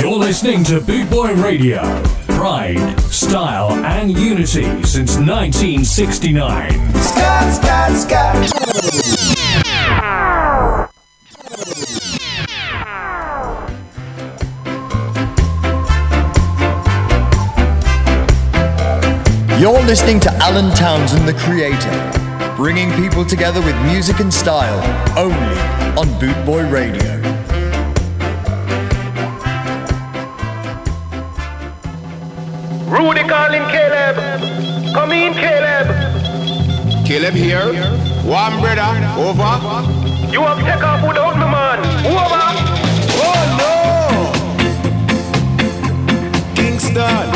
You're listening to Boot Boy Radio. Pride, style, and unity since 1969. Scott, Scott, Scott. You're listening to Alan Townsend, the creator, bringing people together with music and style only on Bootboy Radio. Rudy calling Caleb. Come in, Caleb. Caleb here. One brother. Over. You have to take off without me, man. Over. Oh no. Kingston.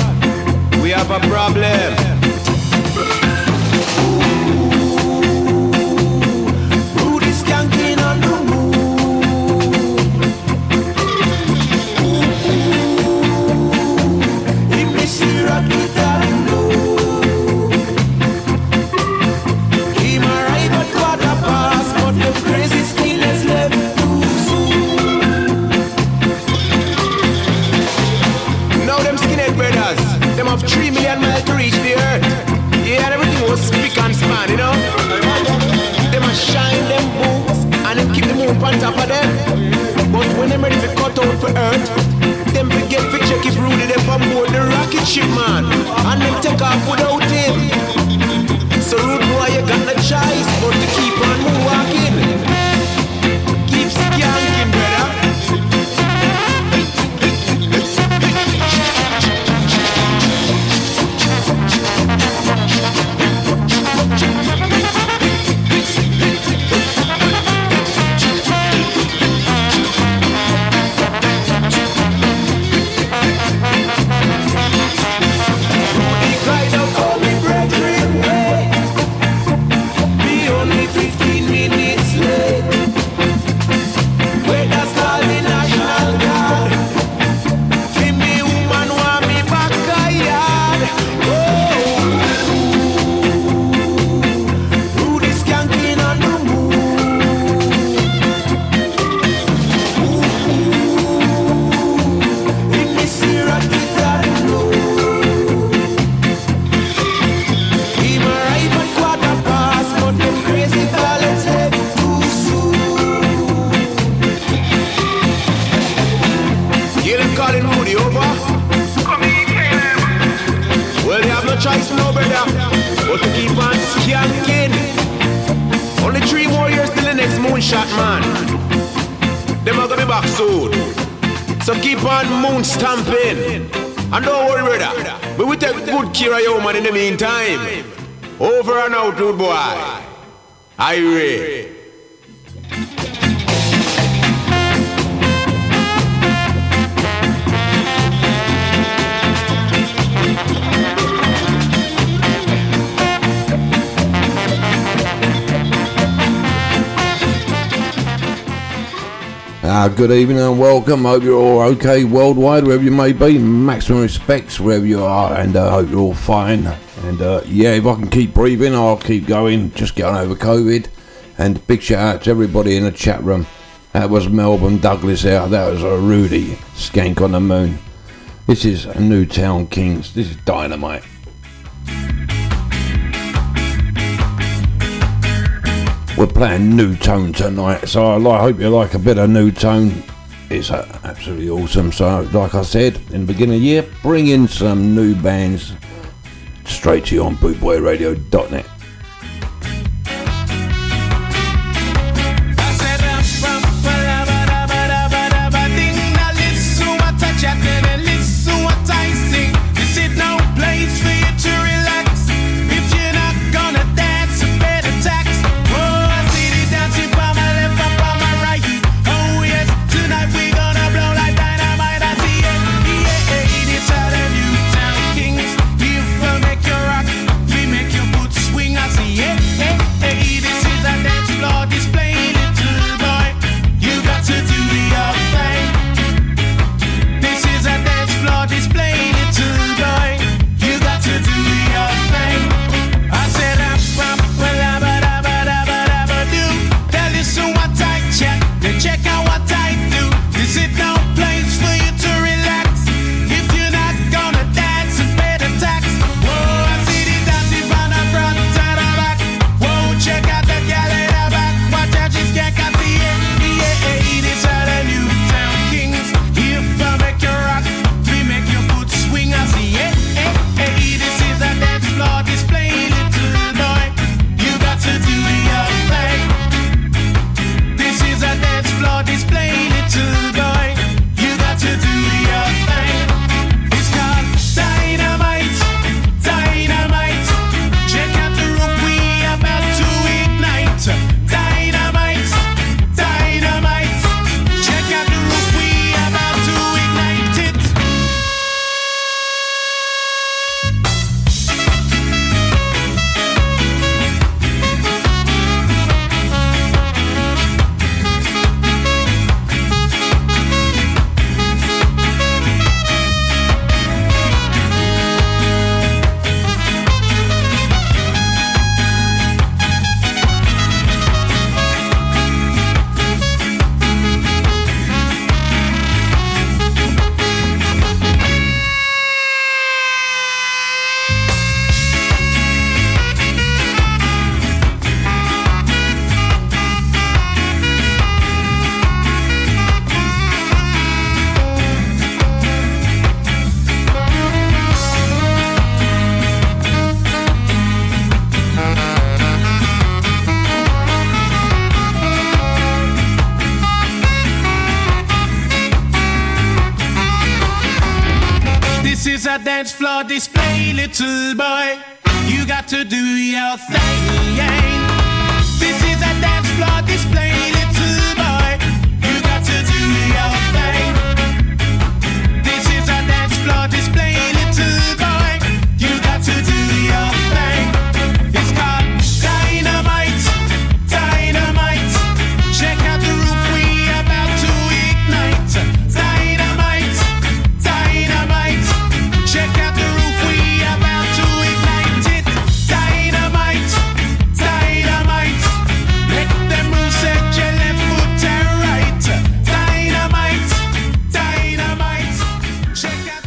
We have a problem. Ship, man. And them take off without him. So rude boy, you got no choice but to keep on walking. And out, rude boy. Uh, good evening and welcome. Hope you're all okay worldwide, wherever you may be. Maximum respects wherever you are, and I uh, hope you're all fine. And uh, yeah, if I can keep breathing, I'll keep going. Just getting over COVID. And big shout out to everybody in the chat room. That was Melbourne Douglas out. That was a Rudy skank on the moon. This is Newtown Kings. This is dynamite. We're playing New Tone tonight, so I hope you like a bit of New Tone. It's uh, absolutely awesome. So, like I said in the beginning of the year, bring in some new bands straight to you on bootboyradio.net.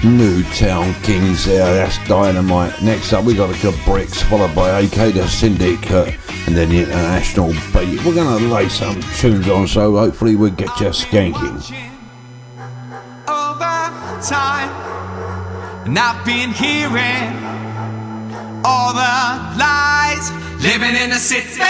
Newtown Kings there, that's dynamite. Next up, we got the Bricks, followed by AK the Syndicate, and then the International Beat. We're gonna lay some tunes on, so hopefully we we'll get you skanking. Over time, and I've been hearing all the lies, living in the city.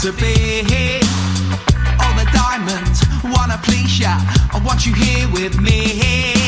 to be here. Oh, the diamond, wanna please ya. I want you here with me.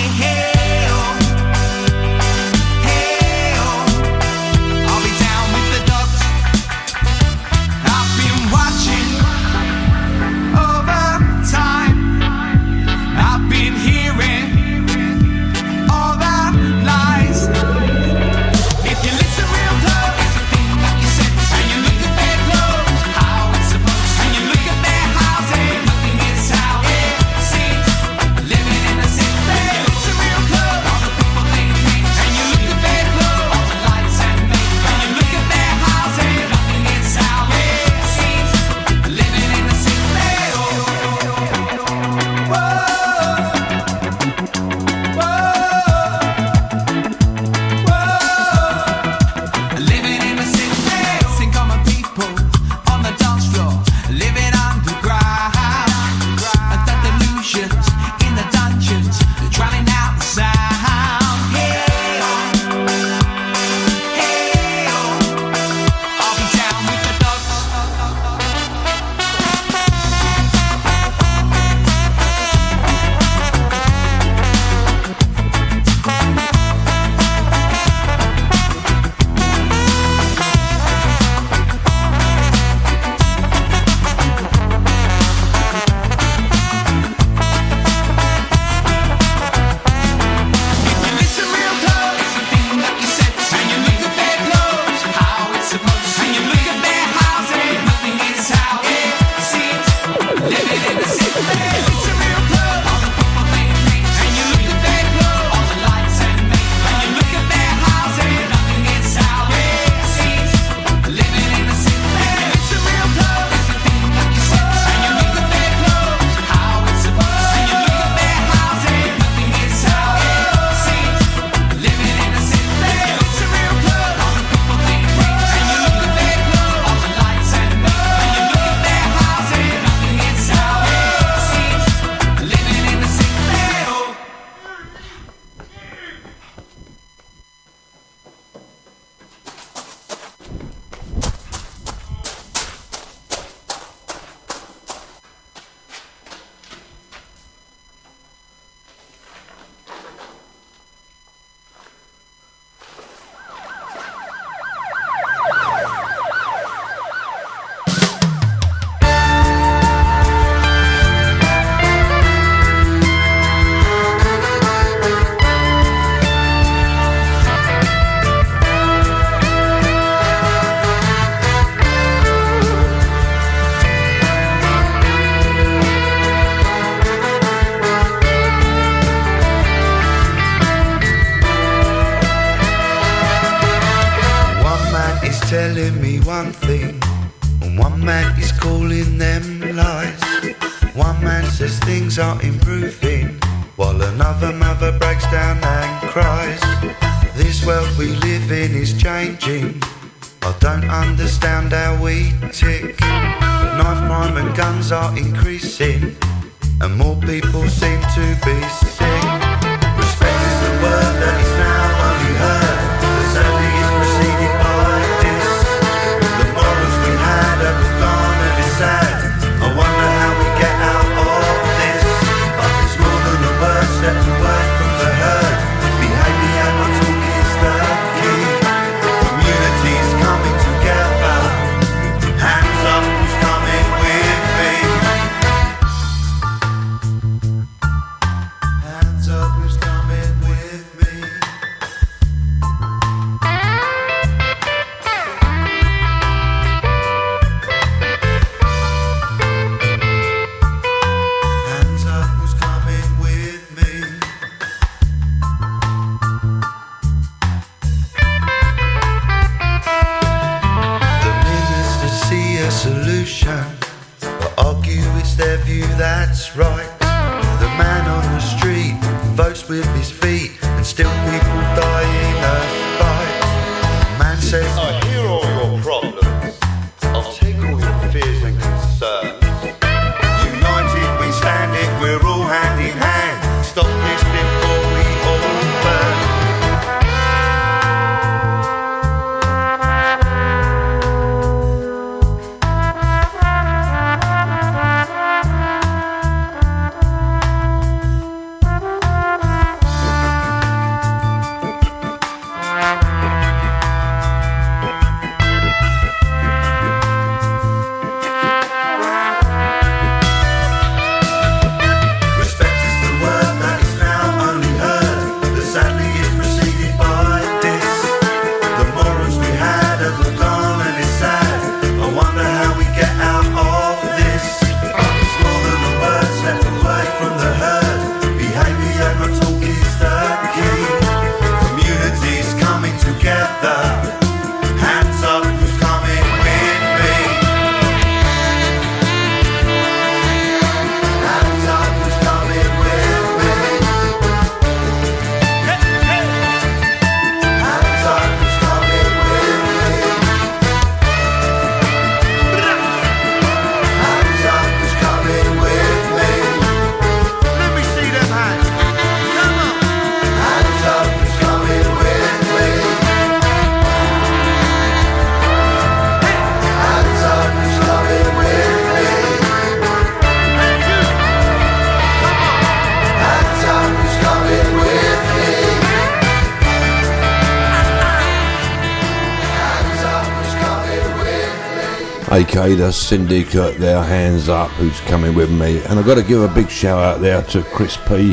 Okay, the syndicate their hands up, who's coming with me. And I've got to give a big shout out there to Chris P,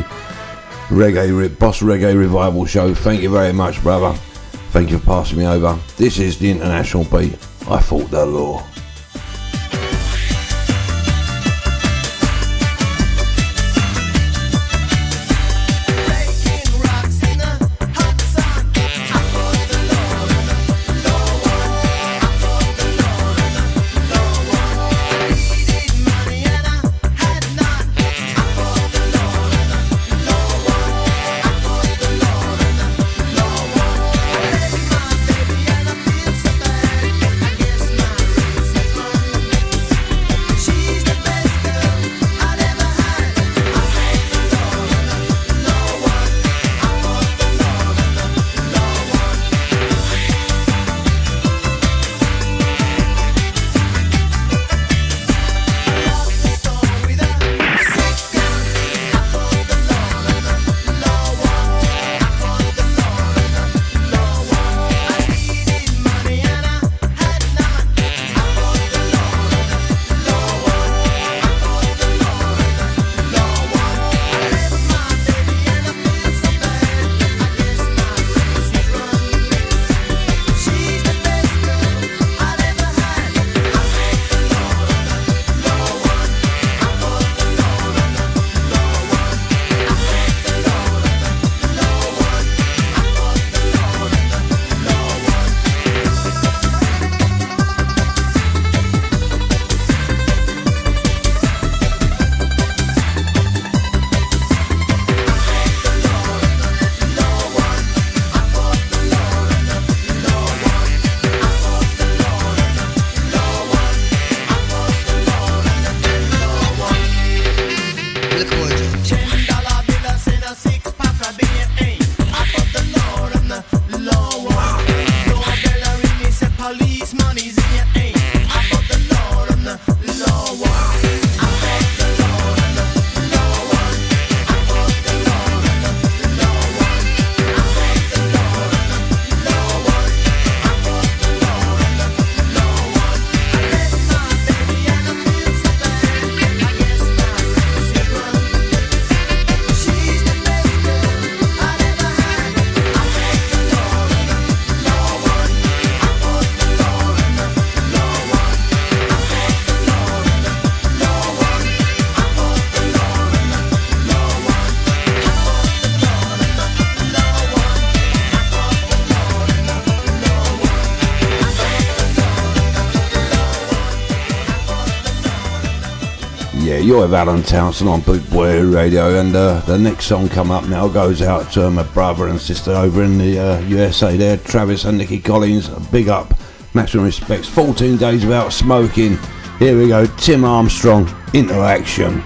Reggae Boss Reggae Revival Show. Thank you very much, brother. Thank you for passing me over. This is the International Beat. I fought the law. You're Alan Townsend on Boot Boy Radio, and uh, the next song come up now goes out to my brother and sister over in the uh, USA there, Travis and Nikki Collins. Big up, maximum respects. 14 days without smoking. Here we go, Tim Armstrong, Into Action.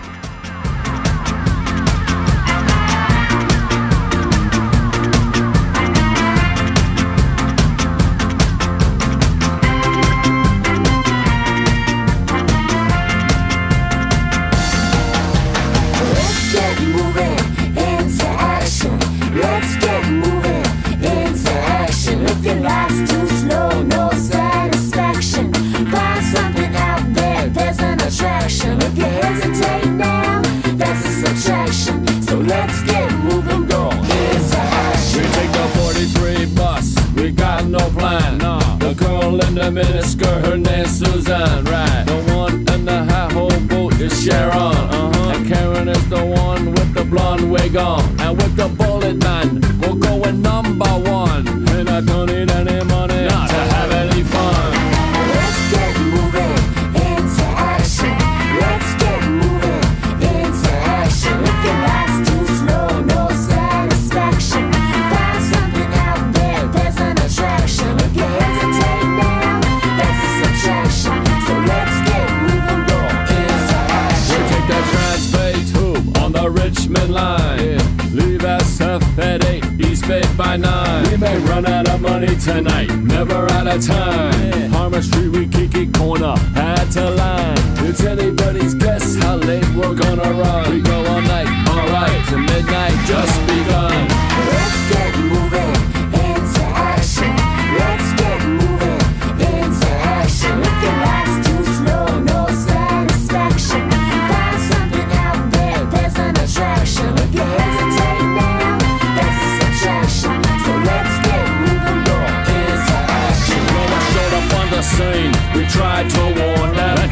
Tonight, never out of time. Harmer Street, we kiki corner, had to line. It's anybody's guess how late we're gonna run. We go all night, alright, to midnight just begun.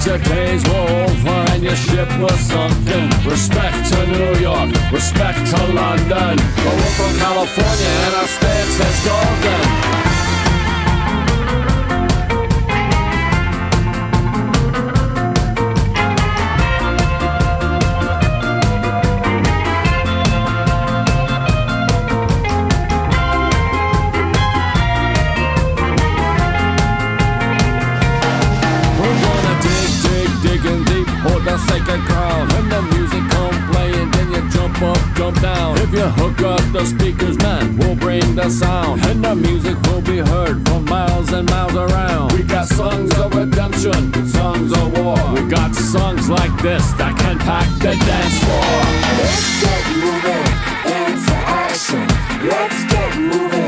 Your days were over and your ship was sunken. Respect to New York, respect to London. But we're from California and our stance is golden. The speakers, man, we'll bring the sound. And the music will be heard from miles and miles around. We got songs of redemption, songs of war. We got songs like this that can pack the dance floor. Let's get moving into action. Let's get moving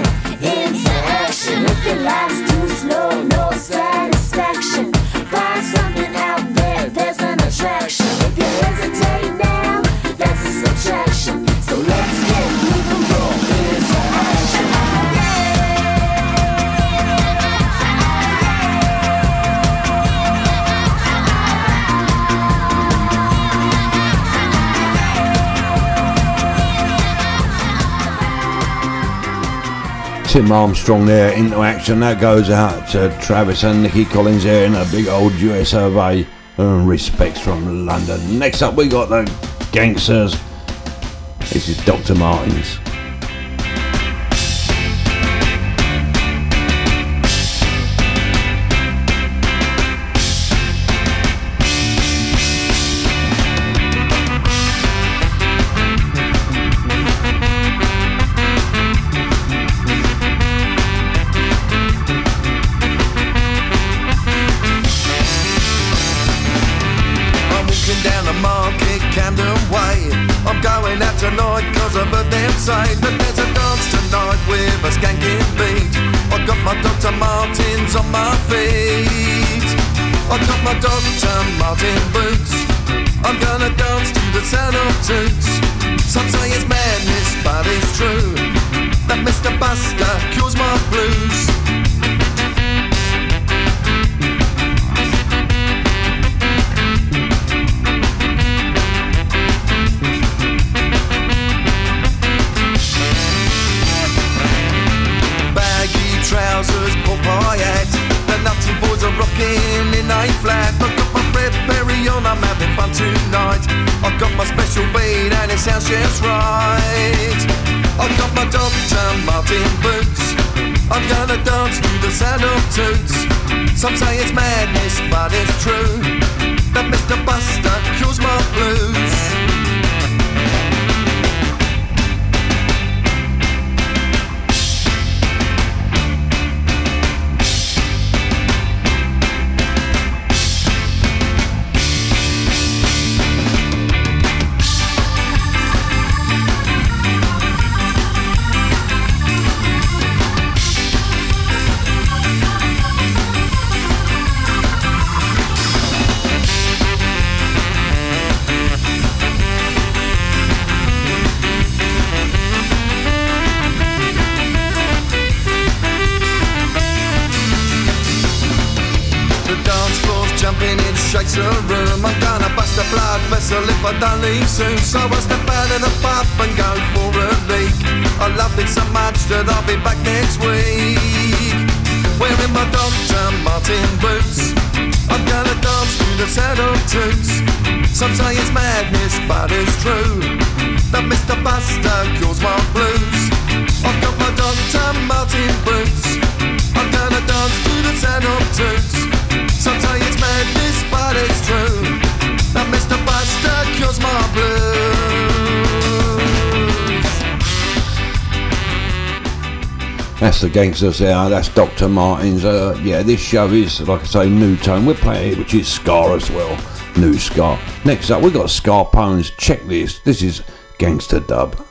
Tim Armstrong there into action. That goes out to Travis and Nikki Collins there in a big old US survey. And respects from London. Next up, we got the gangsters. This is Dr. Martens. Say that there's a dance tonight with a skanking beat. I got my Dr. Martens on my feet. I got my Dr. Martin boots. I'm gonna dance to the sound of toots. Some say it's madness, but it's true. That Mr. Buster cures my blues. Rocking in A flat. I've got my Fred Perry on, I'm having fun tonight. I've got my special beat and it sounds just right. I've got my Dr. Martin boots. I'm gonna dance to the sound of toots. Some say it's madness, but it's true. That Mr. Buster cures my blues. I'm gonna bust a blood vessel if I don't leave soon. So I step out of the pub and go for a leak. I loved it so much that I'll be back next week. Wearing my Dr. Martin boots. I'm gonna dance to the of toots. Some say it's madness, but it's true. That Mr. Buster cures my blues. I've got my Dr. Martin boots. I'm gonna dance to the of toots. Some say it's madness, but it's true. That Mr. Buster cures my blues. That's the gangsters there. That's Dr. Martens. Uh, yeah, this show is, like I say, new tone. We're playing it, which is Ska as well. New Ska. Next up, we've got Scar Pones Checklist. This is Gangster Dub.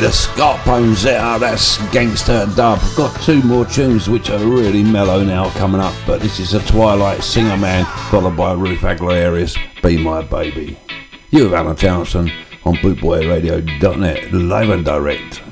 bit of Scott Bones there, that's Gangster Dub. Got two more tunes which are really mellow now coming up, but this is a Twilight Singer Man, followed by Ruth Aguilera's Be My Baby. You have Alan Townsend on bootboyradio.net, live and direct.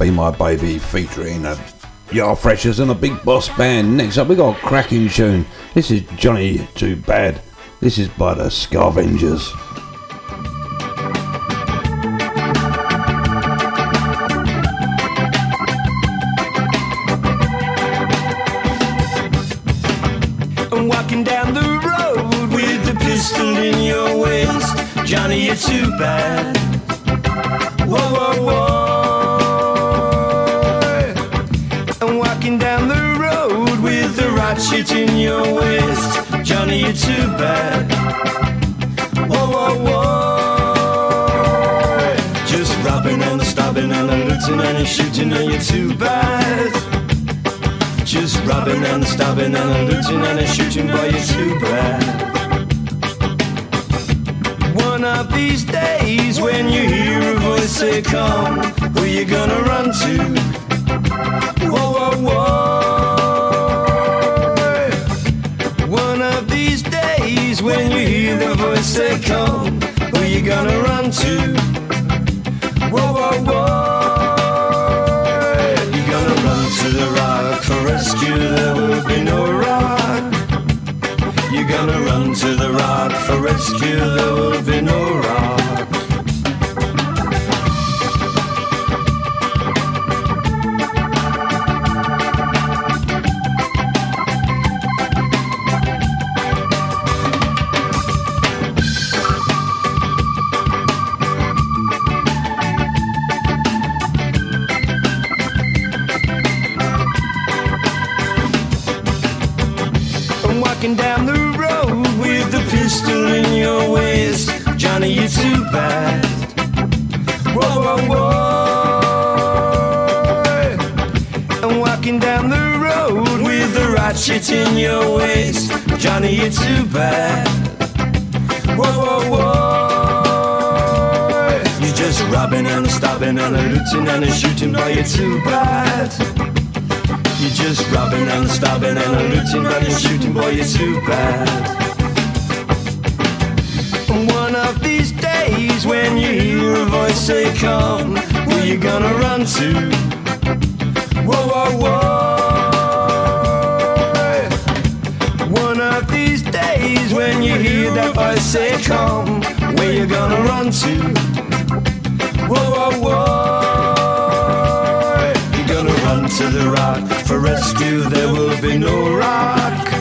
Be My Baby featuring uh, Yard Freshers and a Big Boss Band. Next up, we got a cracking tune. This is Johnny Too Bad. This is by the Scavengers. I'm walking bad. Whoa, whoa, whoa. Just robbing and stabbing and looting and shooting, and you're too bad. Just robbing and stabbing and looting and shooting, boy, you're too bad. One of these days, when you hear a voice say, Come, who you gonna run to? Whoa, whoa, whoa. Voice say, Come, who you gonna run to? Whoa, whoa, whoa. You gonna run to the rock for rescue, there will be no rock. You're gonna run to the rock for rescue, there will be no rock. A and a shooting, boy, you're too bad. You're just robbing and stabbing and a looting and you're shooting, boy, you're too bad. One of these days when you hear a voice say, Come, where you gonna run to? Whoa, whoa, whoa. One of these days when you hear that voice say, Come, where you gonna run to? Whoa, whoa, whoa. To the rock for rescue, there will be no rock.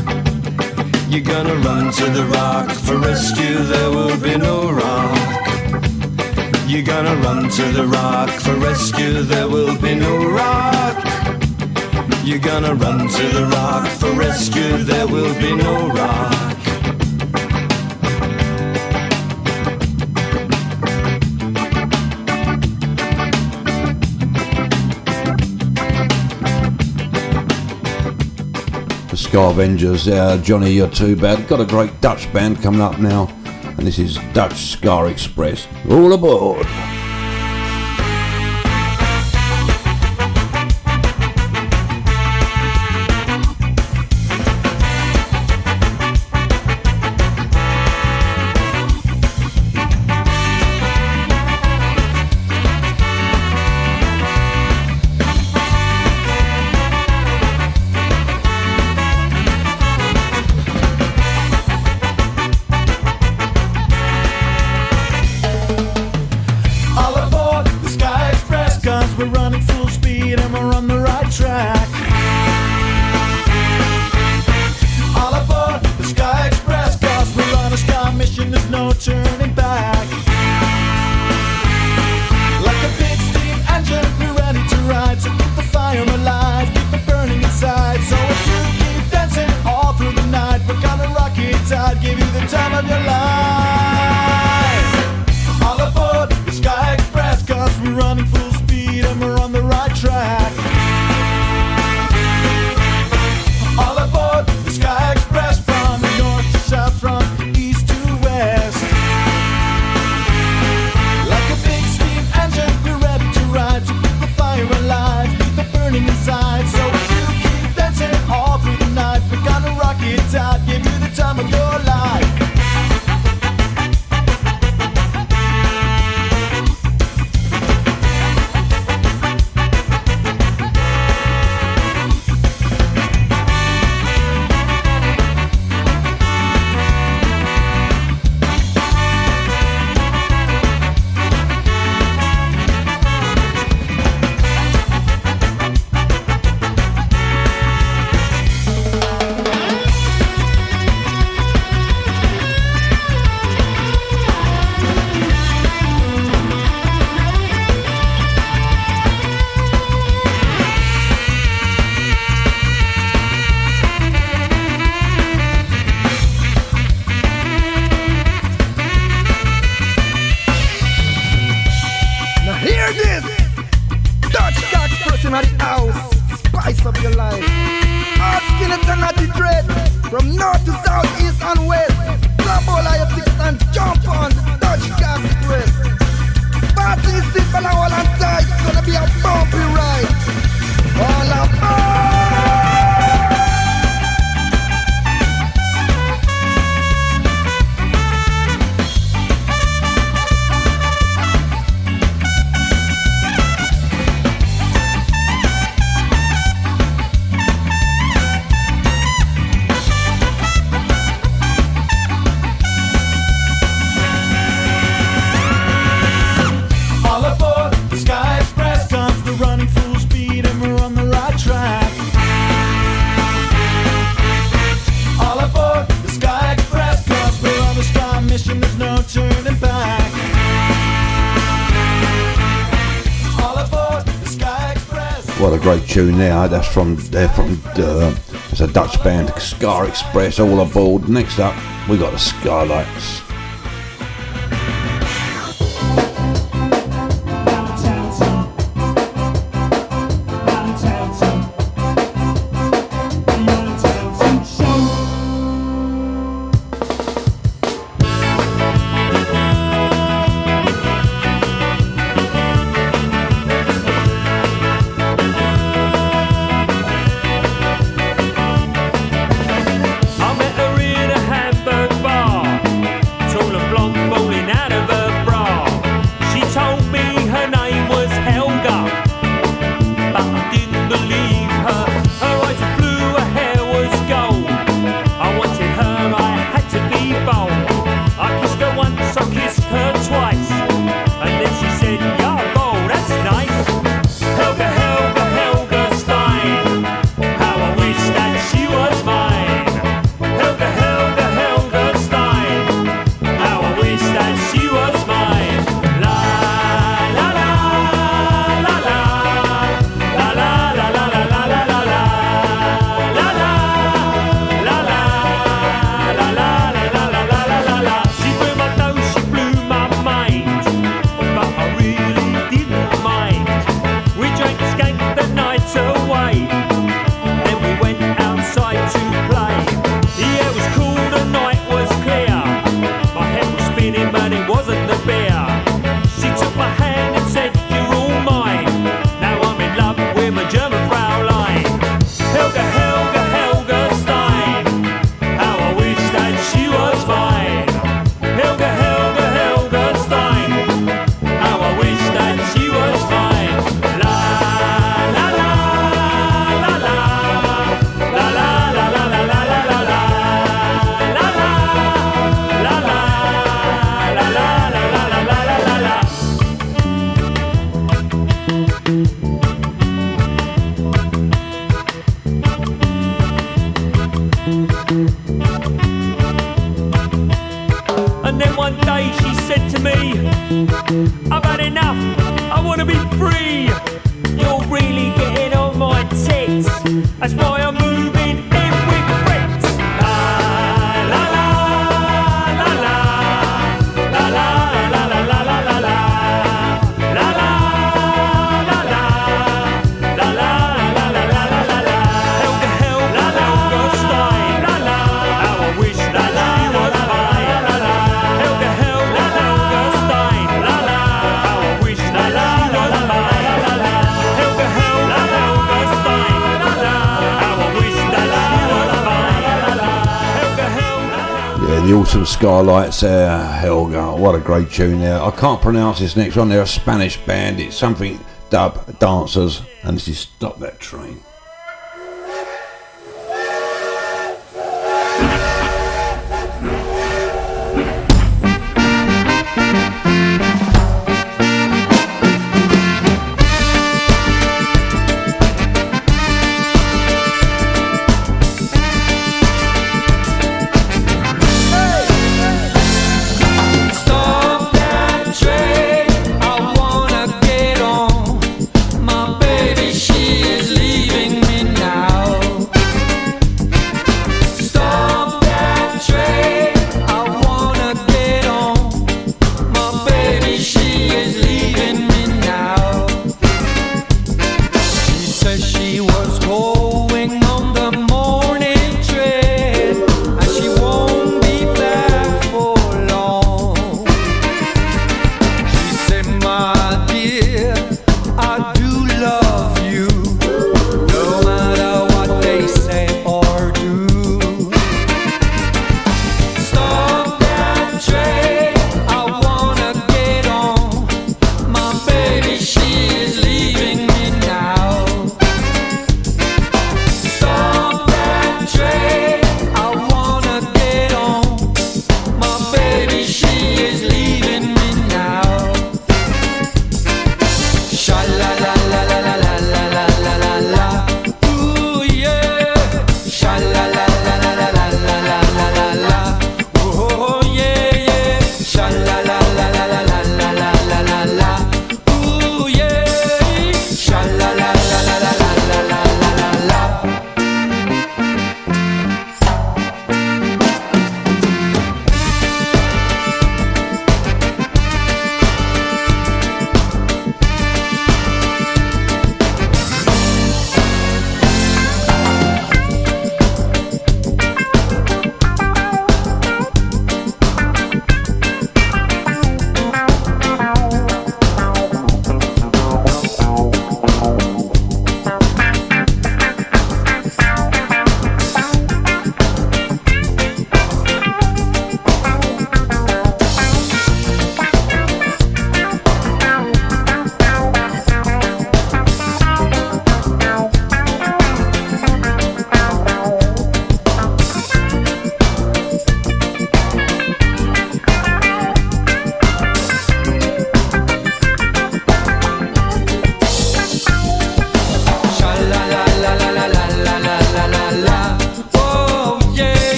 You're gonna run to the rock for rescue, there will be no rock. You're gonna run to the rock for rescue, there will be no rock. You're gonna run to the rock for rescue, there will be no rock. The Scavengers, uh, Johnny, you're too bad. Got a great Dutch band coming up now, and this is Dutch Ska Express. All aboard! tune there. That's from they're from uh, it's a Dutch band, Ska Express. All aboard. Next up, we got the Skylights. highlights there. Helga, what a great tune there. I can't pronounce this next one. They're a Spanish band. It's something dub dancers. And this is Stop That Train.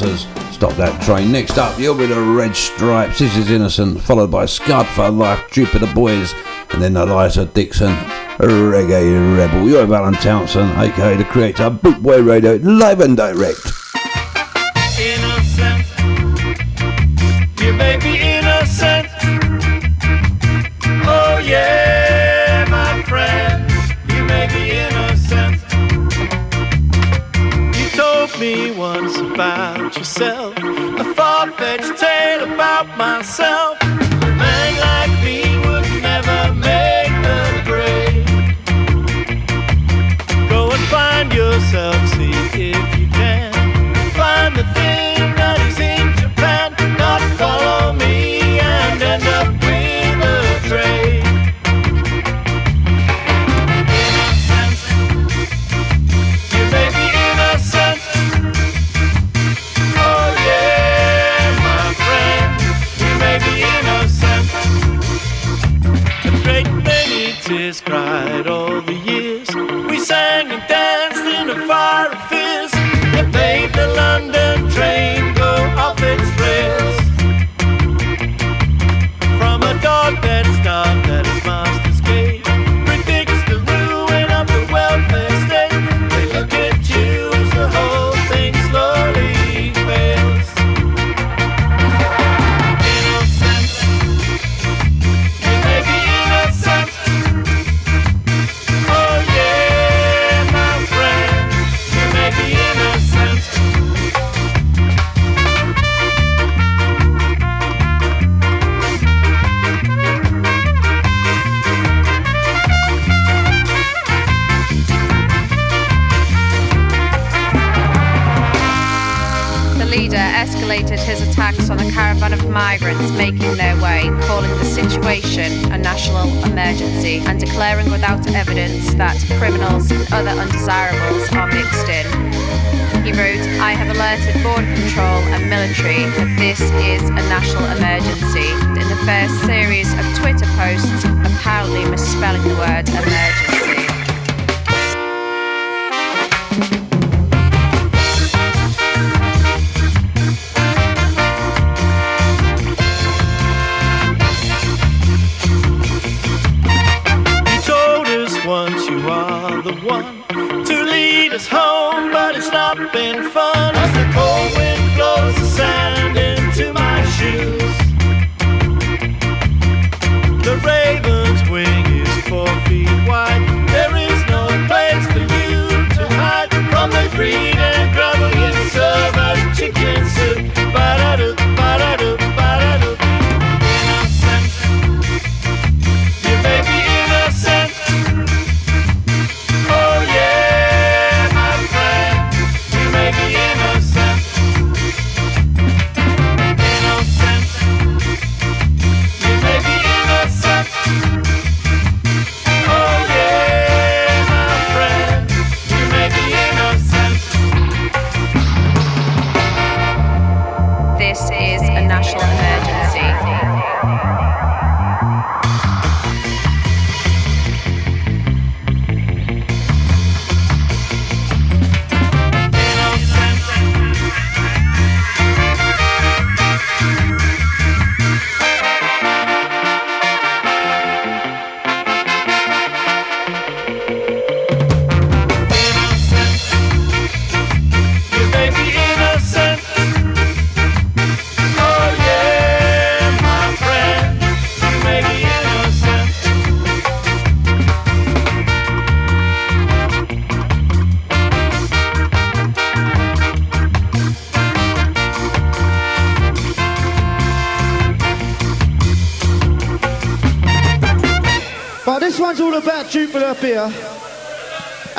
Stop that train. Next up, you'll be the Red Stripes. This is Innocent, followed by Scud for Life, Jupiter Boys, and then Eliza Dixon, Reggae Rebel. You're Alan Townsend, aka the creator, Bootboy Radio, live and direct. caravan of migrants making their way, calling the situation a national emergency and declaring without evidence that criminals and other undesirables are mixed in. He wrote, I have alerted border control and military that this is a national emergency. In the first series of Twitter posts, apparently misspelling the word emergency.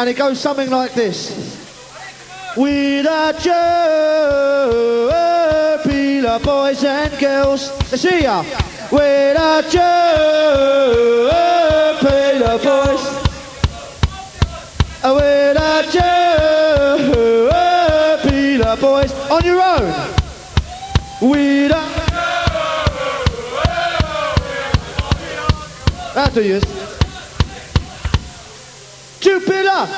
and it goes something like this. Without you, people, boys and girls. Let's hear ya. Without you, people, boys. Without you, people, boys. On your own. Without. you. That's do you.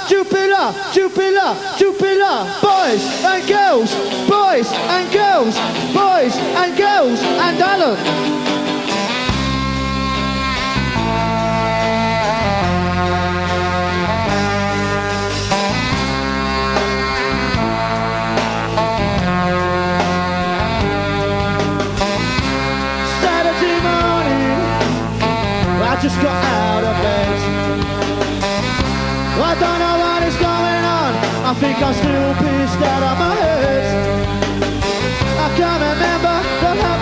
Jupiter, Jupiter, Jupiter, boys and girls, boys and girls, boys and girls, and Alan. just got out of bed. I don't know. I think I'm still pissed out of my head. I can't remember the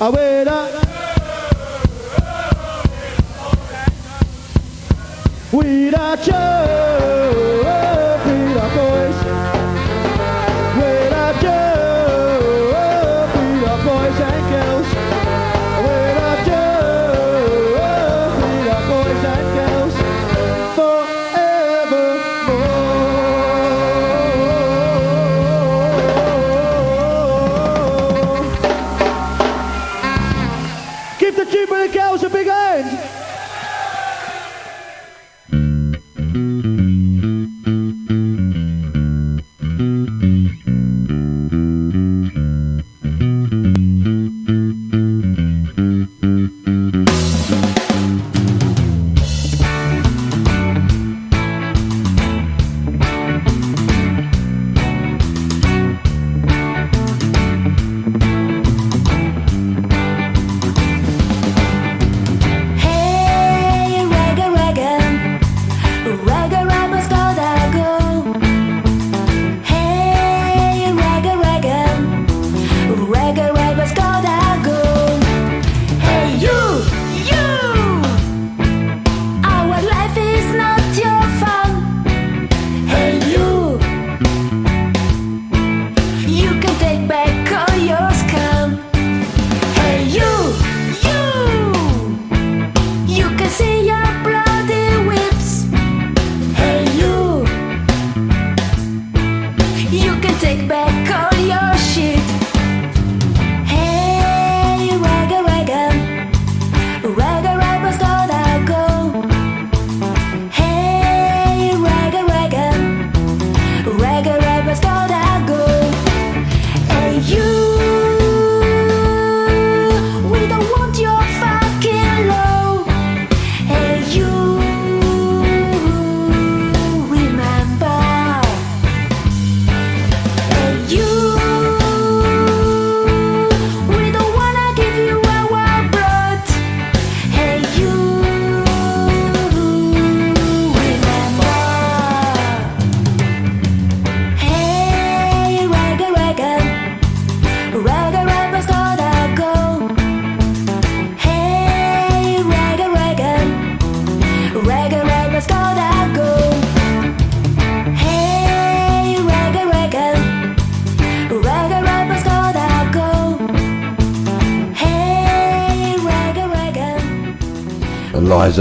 A.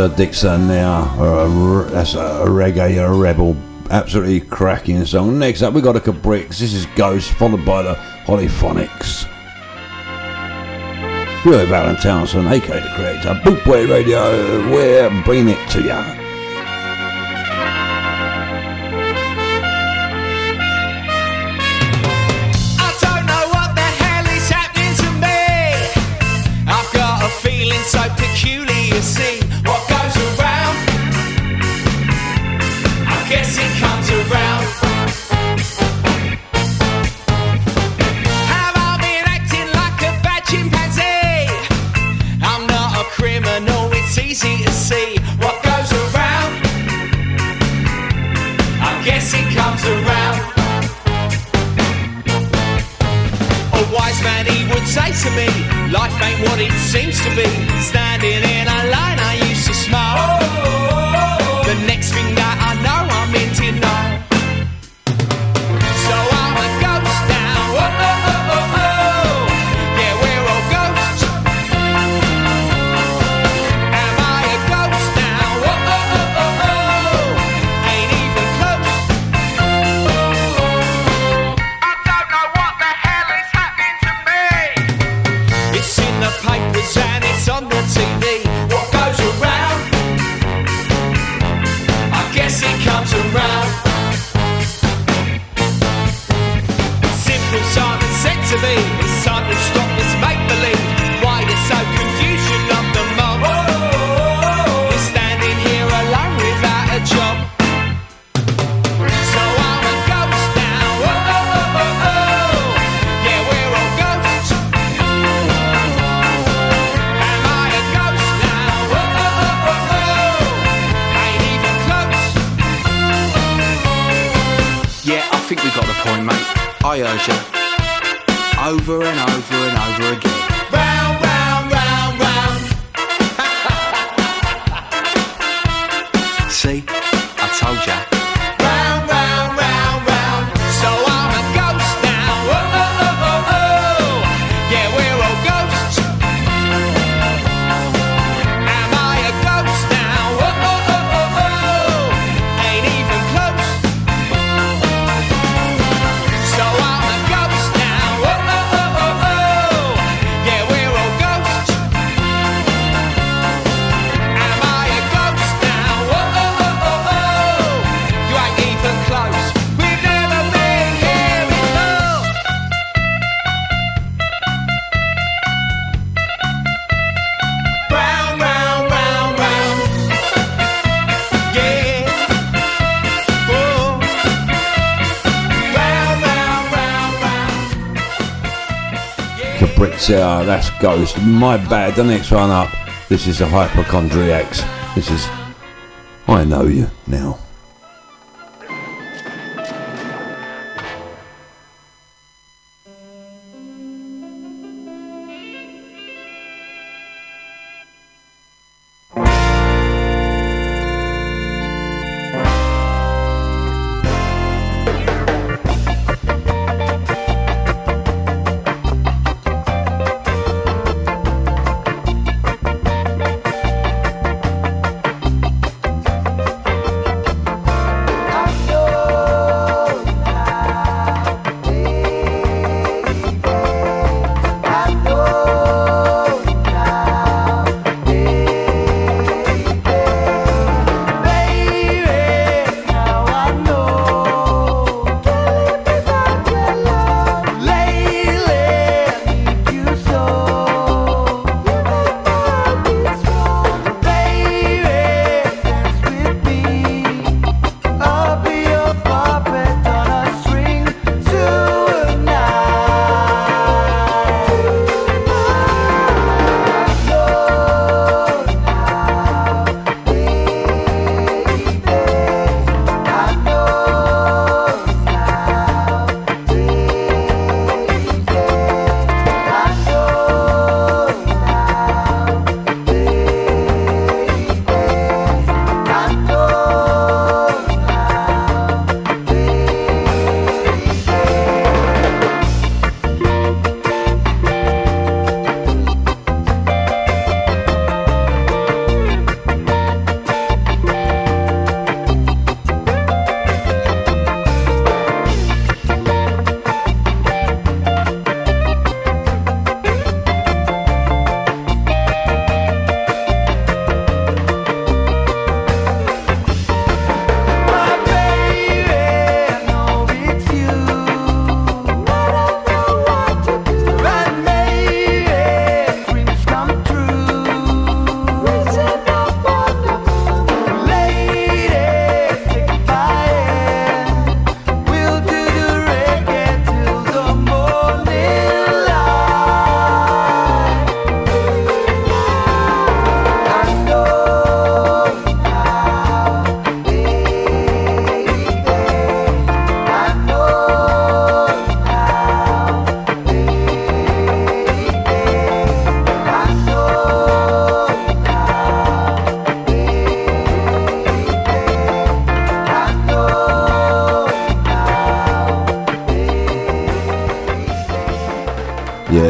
Dixon there. Uh, that's a reggae a rebel. Absolutely cracking song. Next up, we got a Cabrix. This is Ghost, followed by the Holyphonics. We're Alan Townsend, aka the creator. Bootboy Radio, we're bringing it to you. See, I told ya. So uh, that's Ghost. My bad. The next one up. This is the Hypochondriacs. This is I know you now.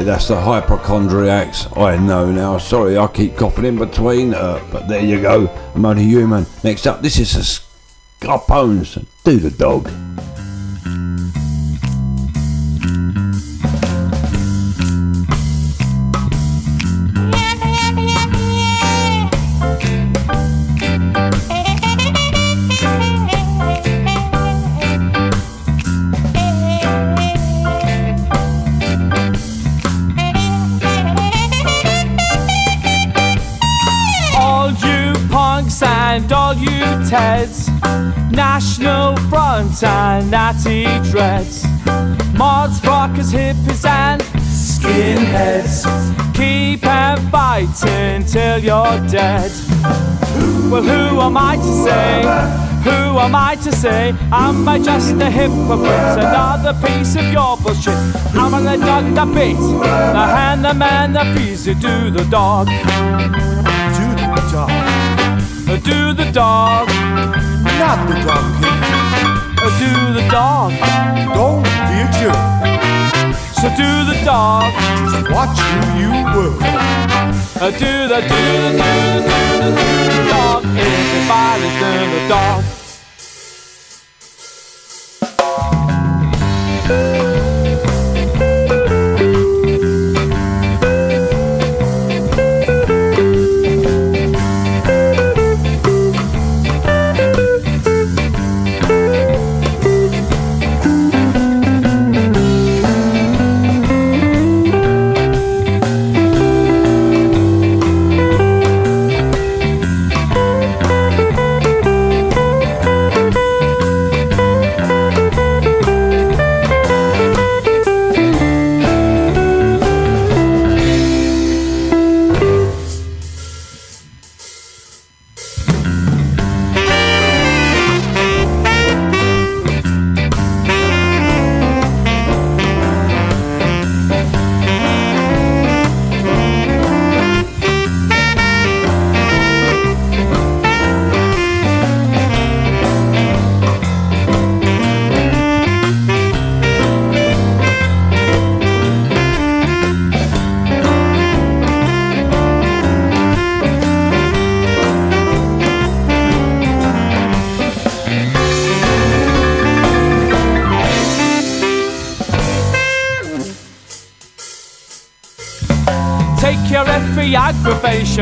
That's the hypochondriacs. I know now. Sorry, I keep coughing in between, uh, but there you go. I'm only human. Next up, this is the Scarpones. Do the dog. National Front and Natty Dreads, Mods, rockers, hippies and skinheads. Keep on fighting till you're dead. Well, who am I to say? Who am I to say? Am I just a hypocrite? Another piece of your bullshit. I'm gonna dog the beat. The hand, the man, the piece, you do the dog. Do the dog. Do the dog. Not the donkey. Do the dog. Don't be a jerk. So do the dog. Watch who you work. Uh, do the do the do the do the do the dog. Everybody's doing the dog.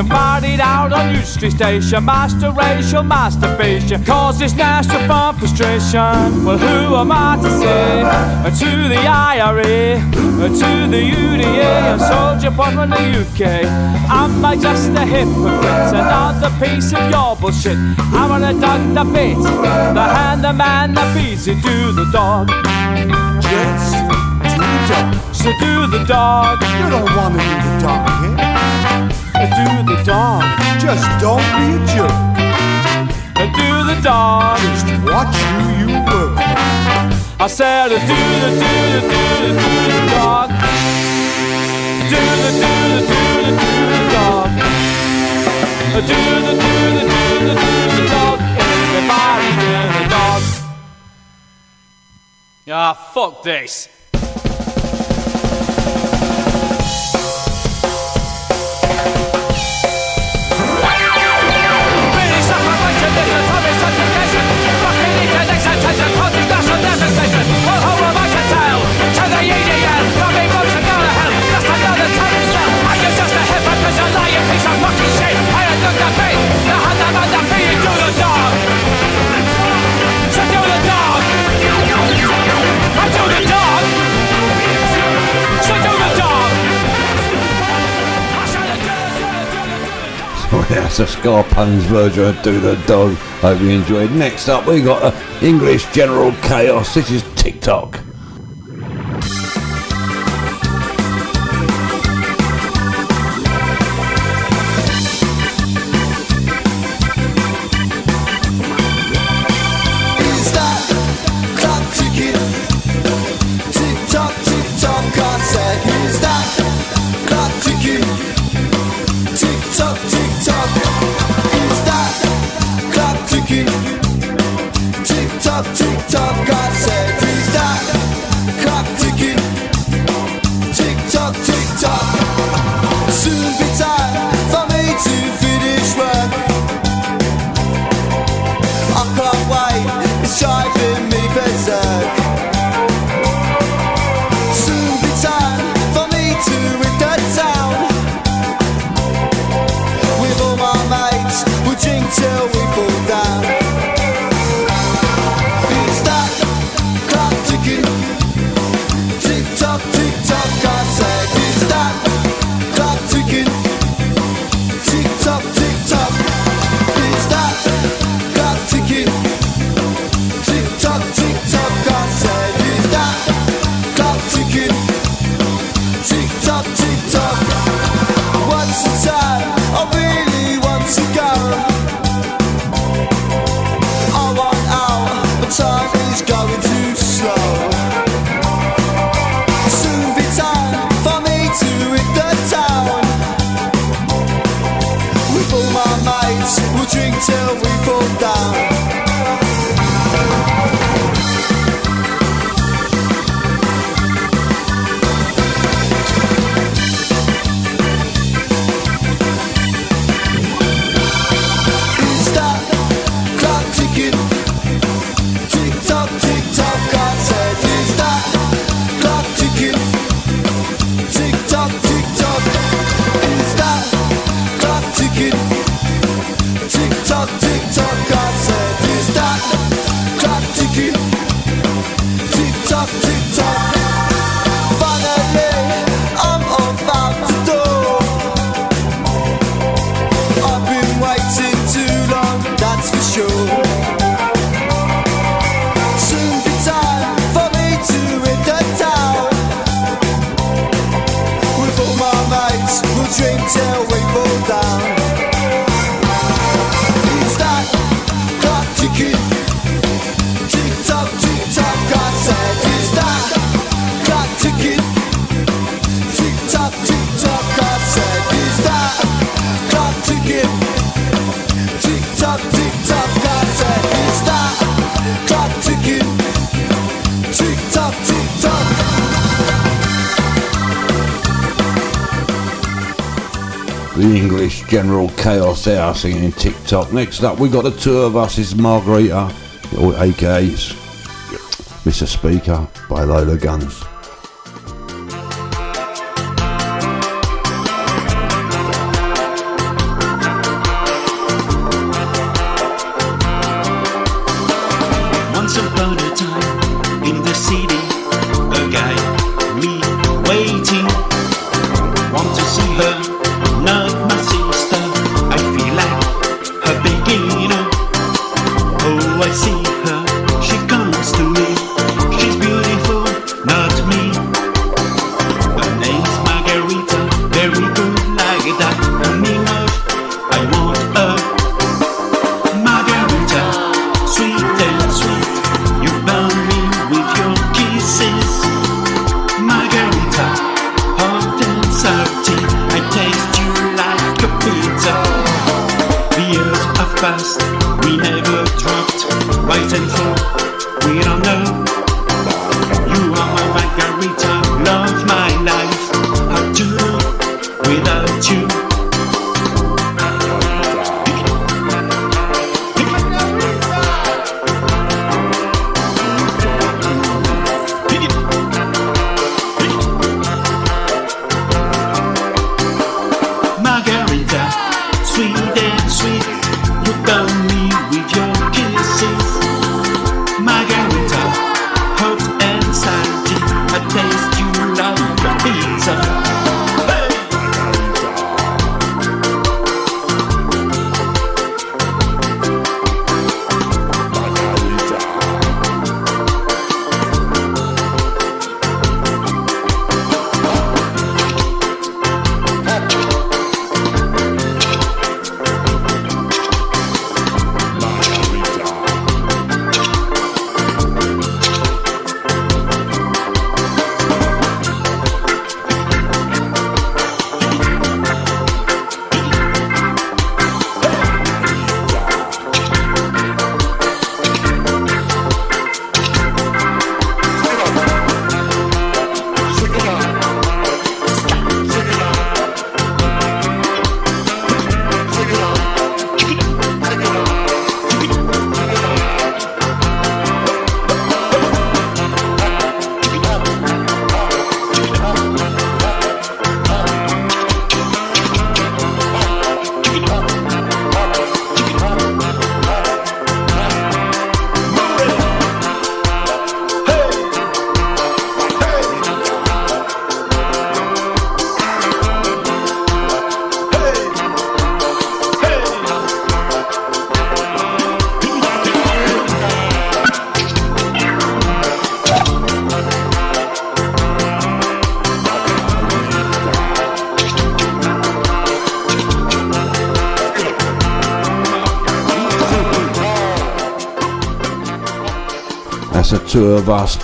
Fight out on Street Station. Master racial masturbation causes national fun frustration. Well, who am I to say? Uh, To the IRA, uh, to the UDA, and Soldier born in the UK. Am I just a hypocrite? Another piece of your bullshit. I'm gonna dog the bit, the hand, the man, the beats, you do the dog. Just do the dog. So do the dog. You don't want to do the dog? Do the dog. Just don't be a jerk. Do the dog. Just watch who you work. I said do the do the do the do the dog. Do the do the do the do the dog. Do the do the do the do the dog. Everybody do the dog. Ah, fuck this. That's a Scarpuns version of Do the Dog. Hope you enjoyed. Next up, we got uh, English General Chaos. This is TikTok. the English General Chaos Hour singing TikTok. Next up, we got the two of us is Margarita, aka Mr. Speaker by Lola Guns.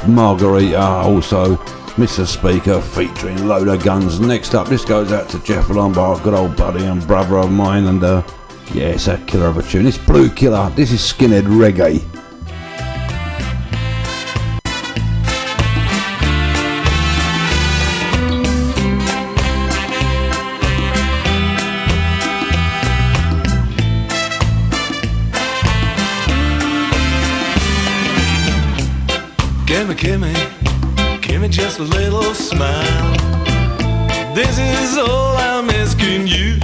Margarita, also Mr. Speaker featuring Loader Guns. Next up, this goes out to Jeff Lombard, good old buddy and brother of mine, and uh, yeah, it's a killer of a tune. It's Blue Killer, this is Skinhead Reggae. a little smile. This is all I'm asking you.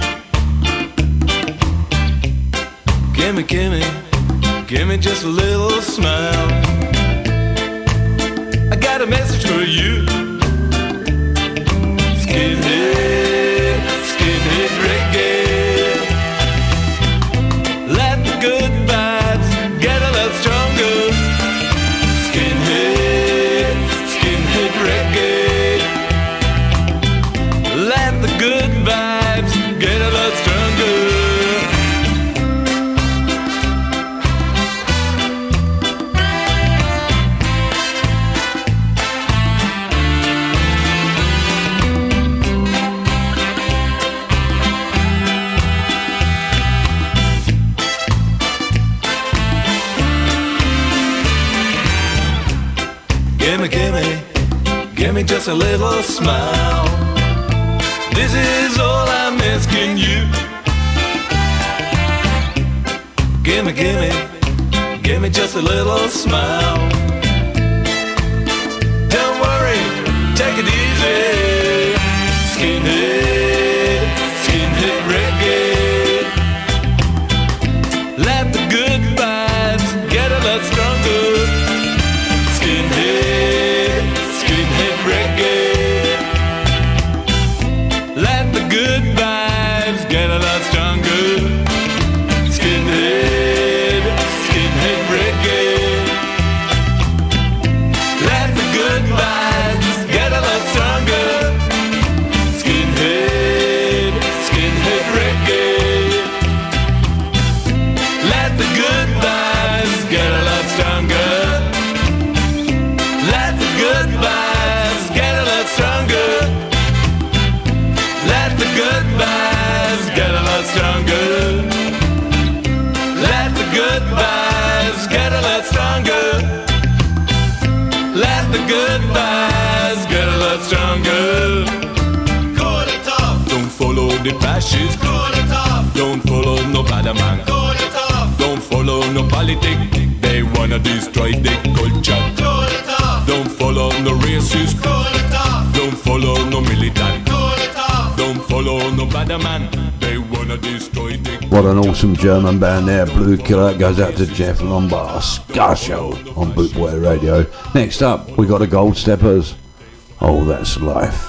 Gimme, gimme, gimme just a little smile. I got a message for Killer, Killer goes out to Jeff Lombard, Ska Show on Bootboy Radio. Next up, we got the Gold Steppers. Oh, that's life.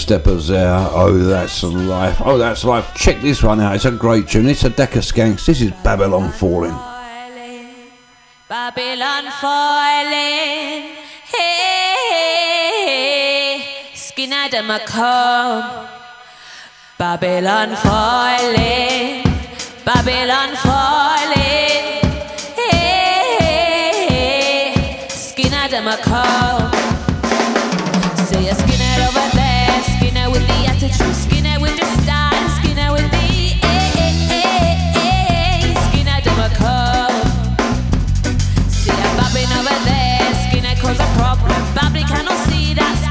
steppers there. Oh, that's life. Oh, that's life. Check this one out. It's a great tune. It's a Decker Skanks. This is Babylon Falling. Babylon Falling. Hey, hey, hey. skin Adam. Babylon Falling. Babylon Falling. Hey, skin Adam come. Say a skinhead over there. Skinner with the attitude, Skinner with the style, with the my. See bobbing over there, a problem. Bobby cannot see that.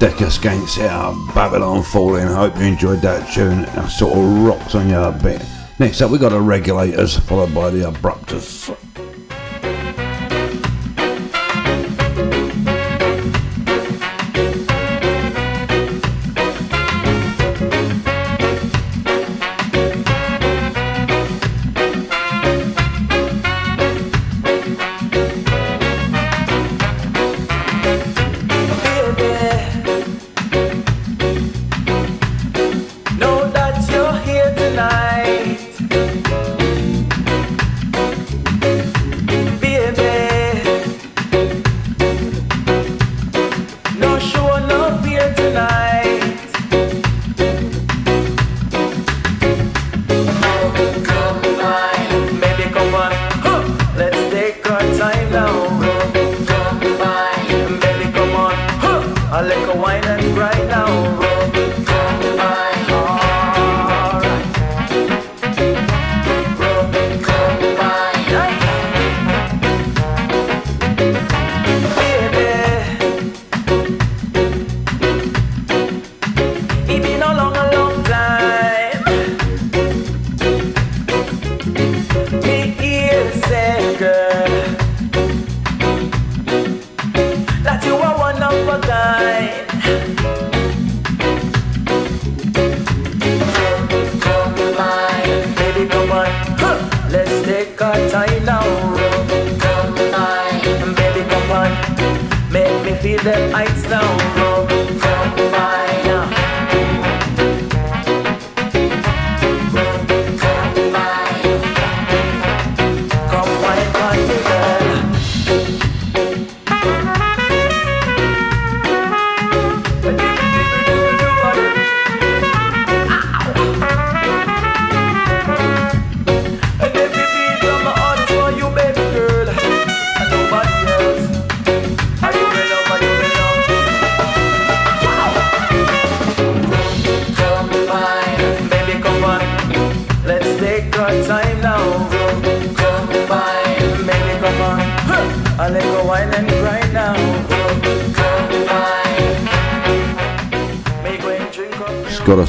Decus Skanks out Babylon Falling. Hope you enjoyed that tune. That sort of rocks on you a bit. Next up, we got the Regulators, followed by the Abruptus. The lights down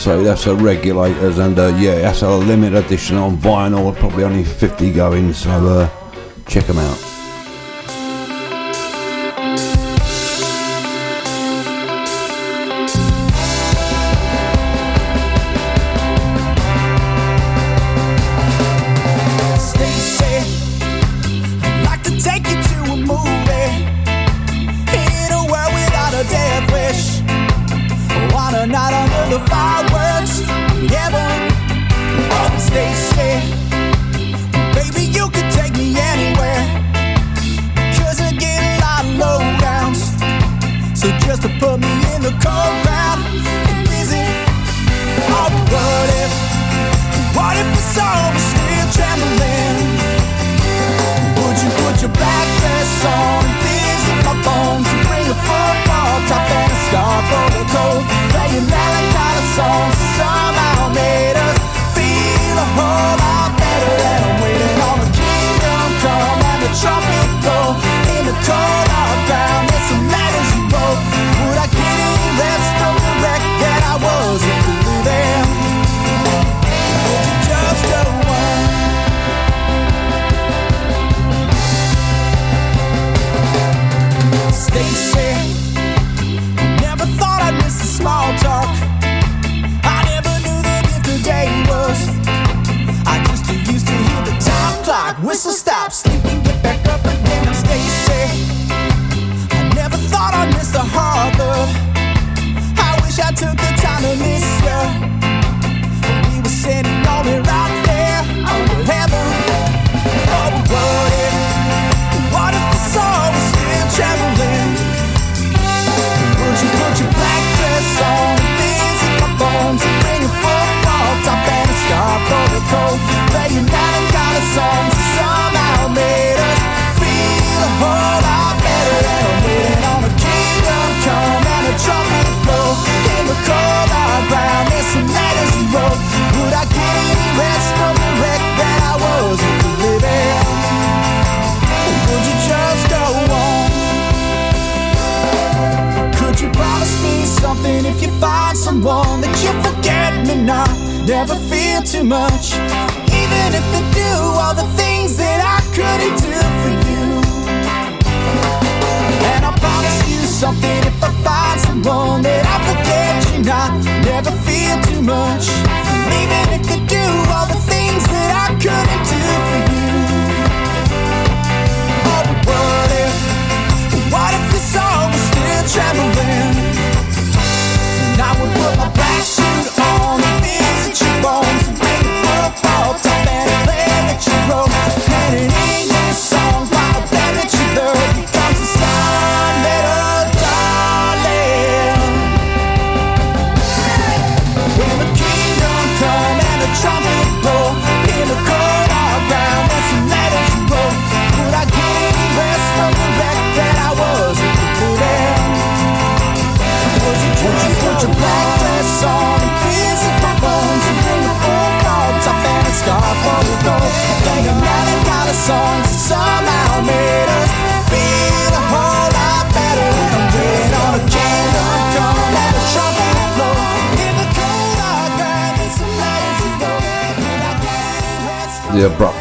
so that's a regulators and uh, yeah, that's a limited edition on vinyl, probably only 50 going, so uh, check them out.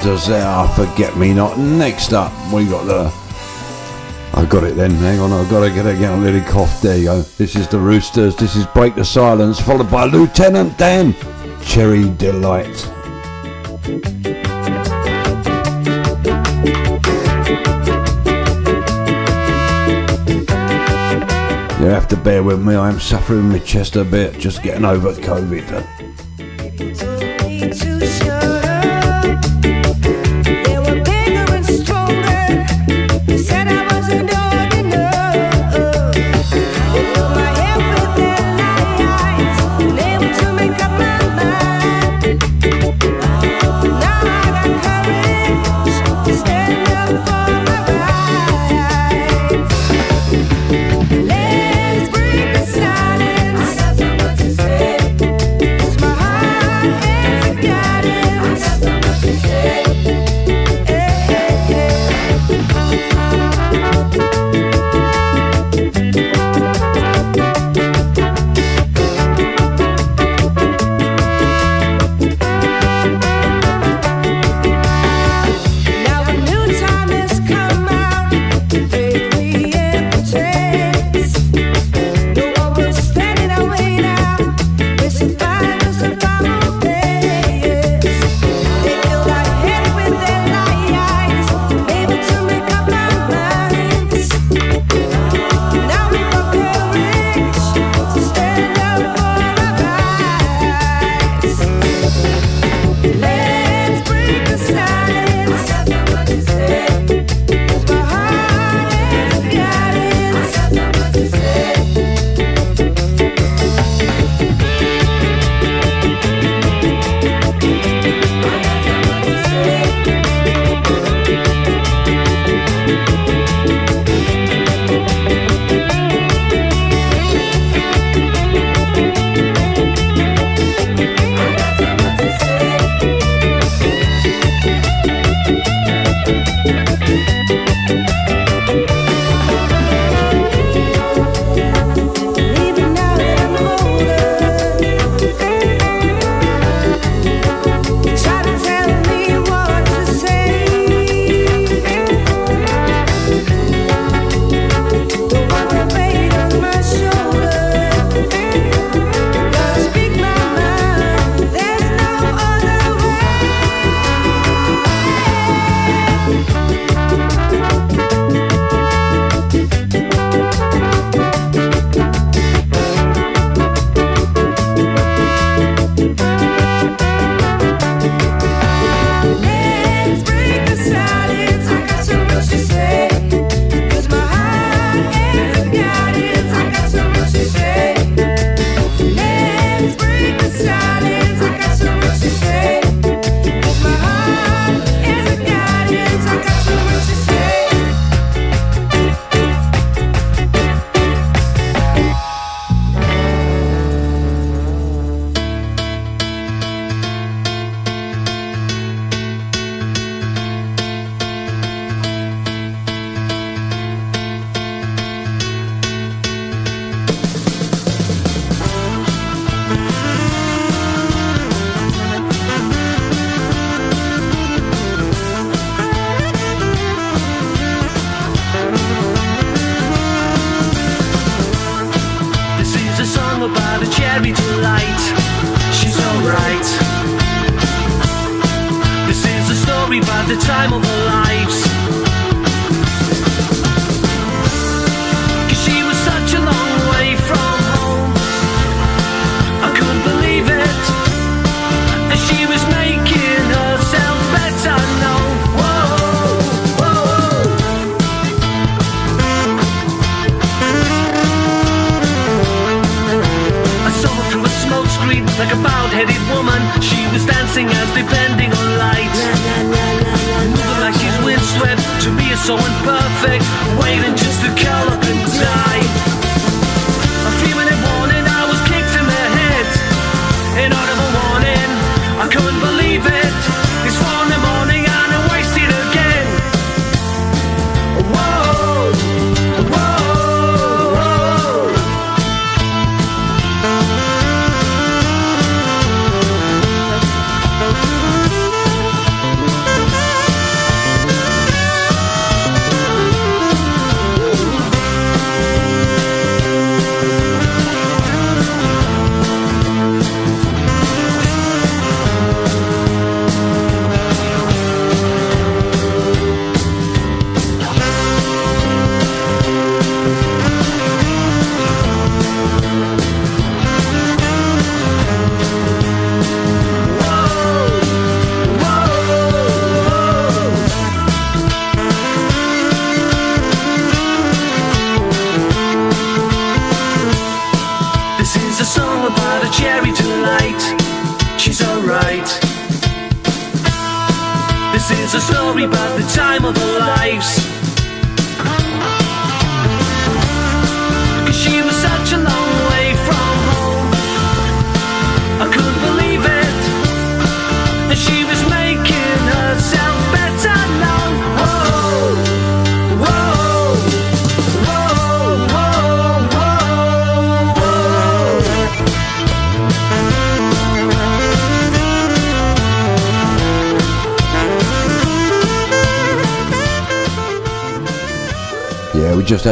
Abrupters there, Forget Me Not. Next up, we got the. I got it then, hang on, I've got to get it again, a little cough. There you go. This is the Roosters, this is Break the Silence, followed by Lieutenant Dan, Cherry Delight. You have to bear with me, I am suffering my chest a bit, just getting over COVID.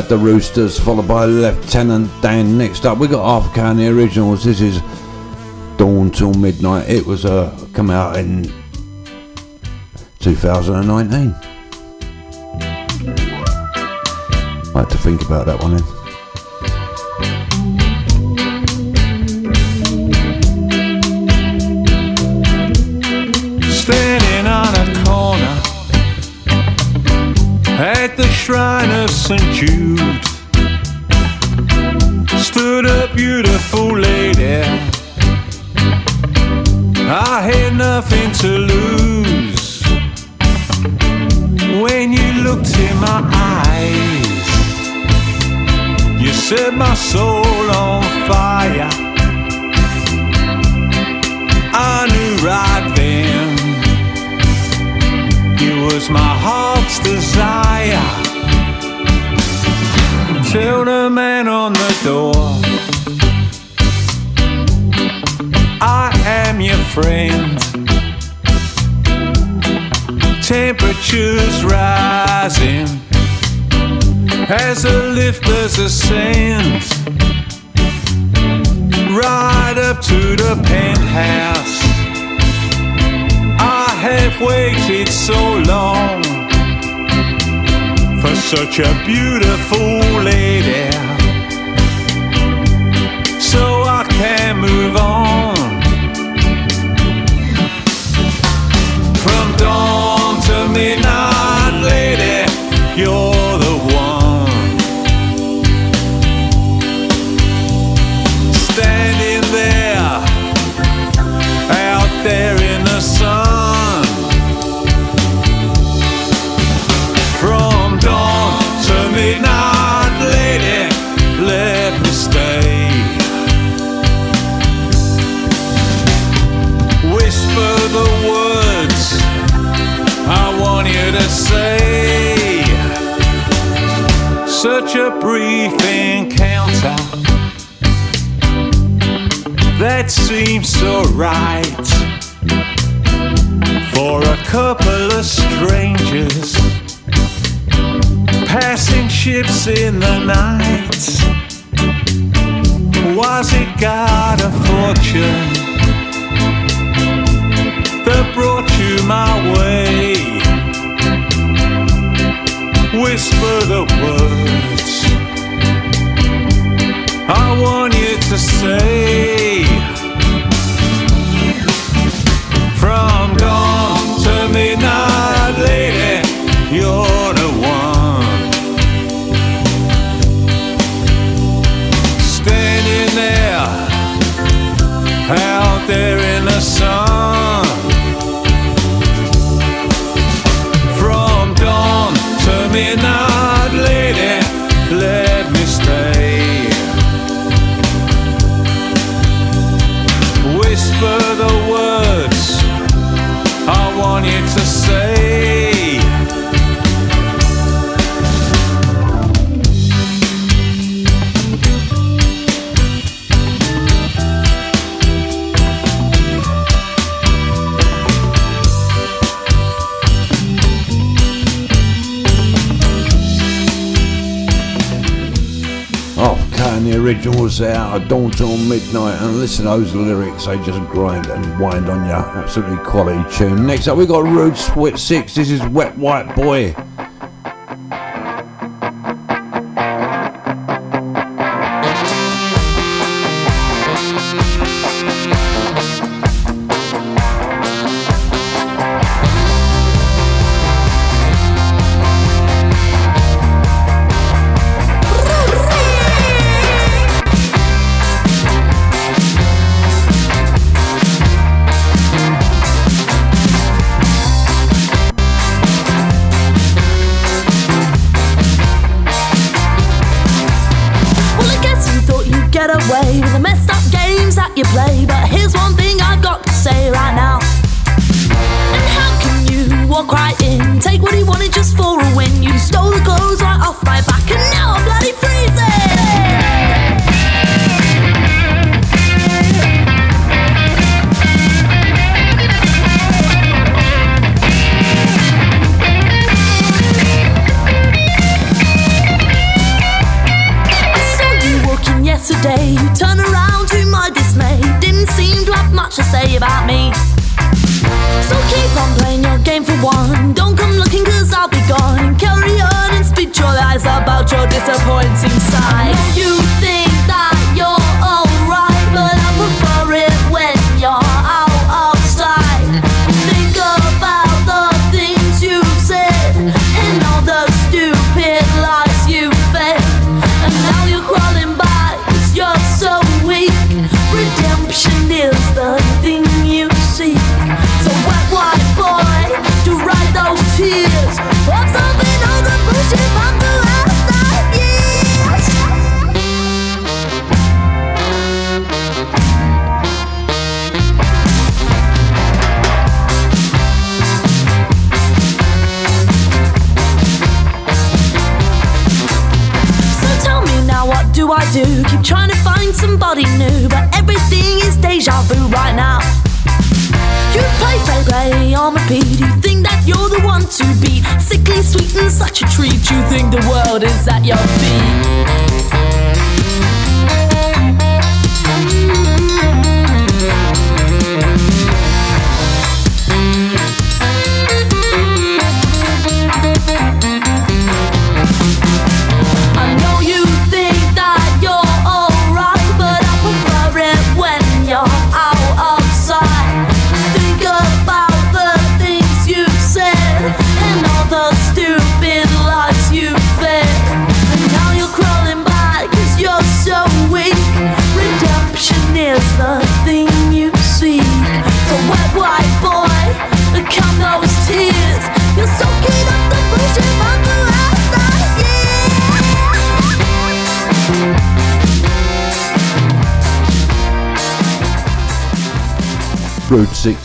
the Roosters, followed by Lieutenant Dan. Next up, we got Half Can the Originals. This is Dawn Till Midnight. It was uh, come out in 2019. I had to think about that one then. Sent you. those lyrics, they just grind and wind on you. Absolutely quality tune. Next up, we got Rude Sweat 6. This is Wet White Boy.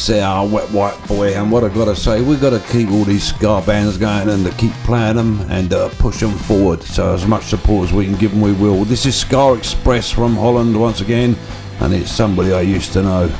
our wet white boy, and what I've got to say, we've got to keep all these ska bands going and to keep playing them and uh, push them forward. So as much support as we can give them, we will. This is Ska Express from Holland once again, and it's somebody I used to know.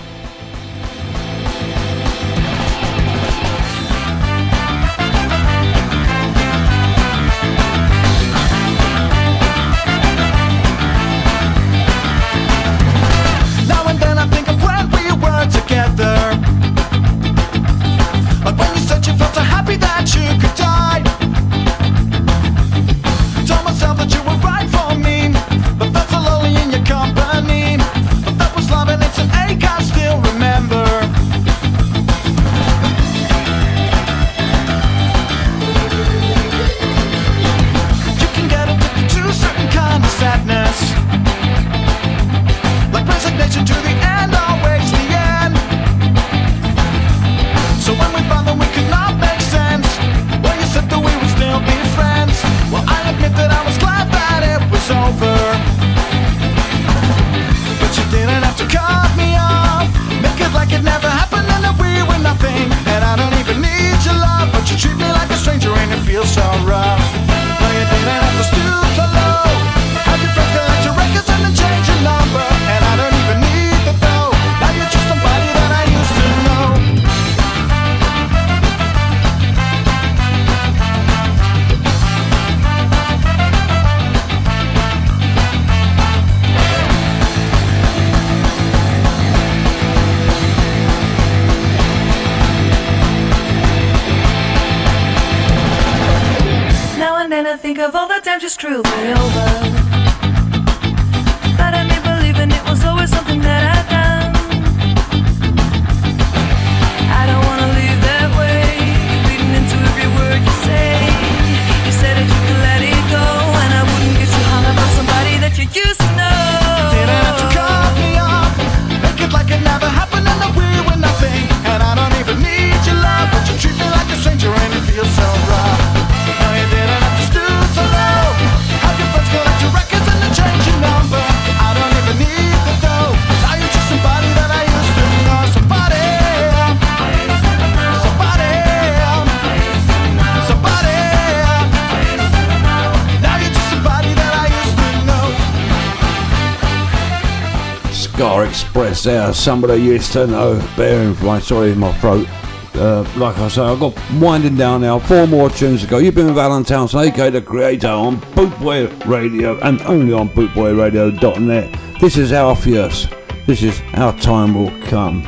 There. Somebody used to know. Bearing my sorry in my throat. Uh, like I say, I've got winding down now. Four more tunes to go. You've been with Alan Townsend, aka the creator, on Bootboy Radio and only on bootboyradio.net. This is Alpheus. This is Our Time Will Come.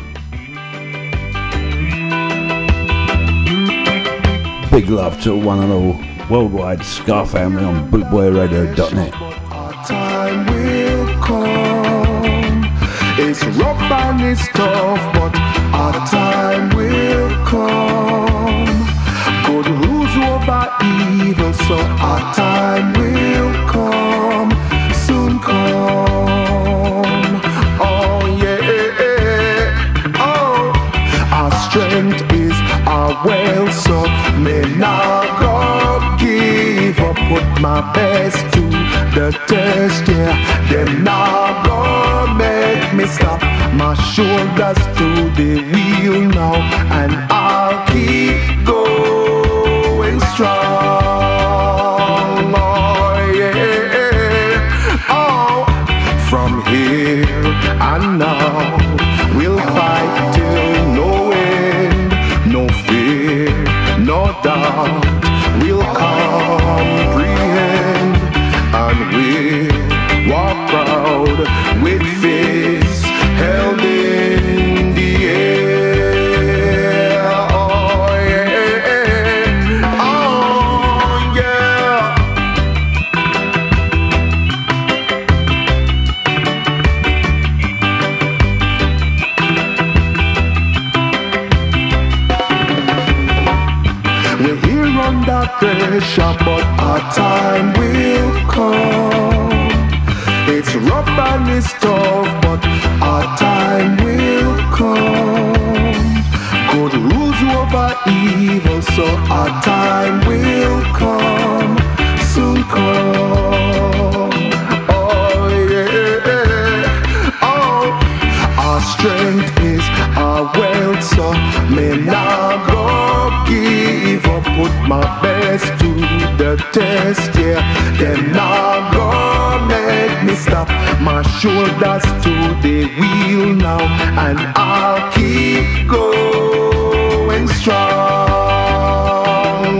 Big love to one and all worldwide Ska family on bootboyradio.net. and it's tough, but our time will come. Good rules over evil, so our time will come. Soon come. Oh yeah. Oh, our strength is our wealth, so may not go give up. Put my best to the test, yeah. Them not gonna make me stop. Shoulders to the wheel now, and I'll shoulders to the wheel now, and I'll keep going strong.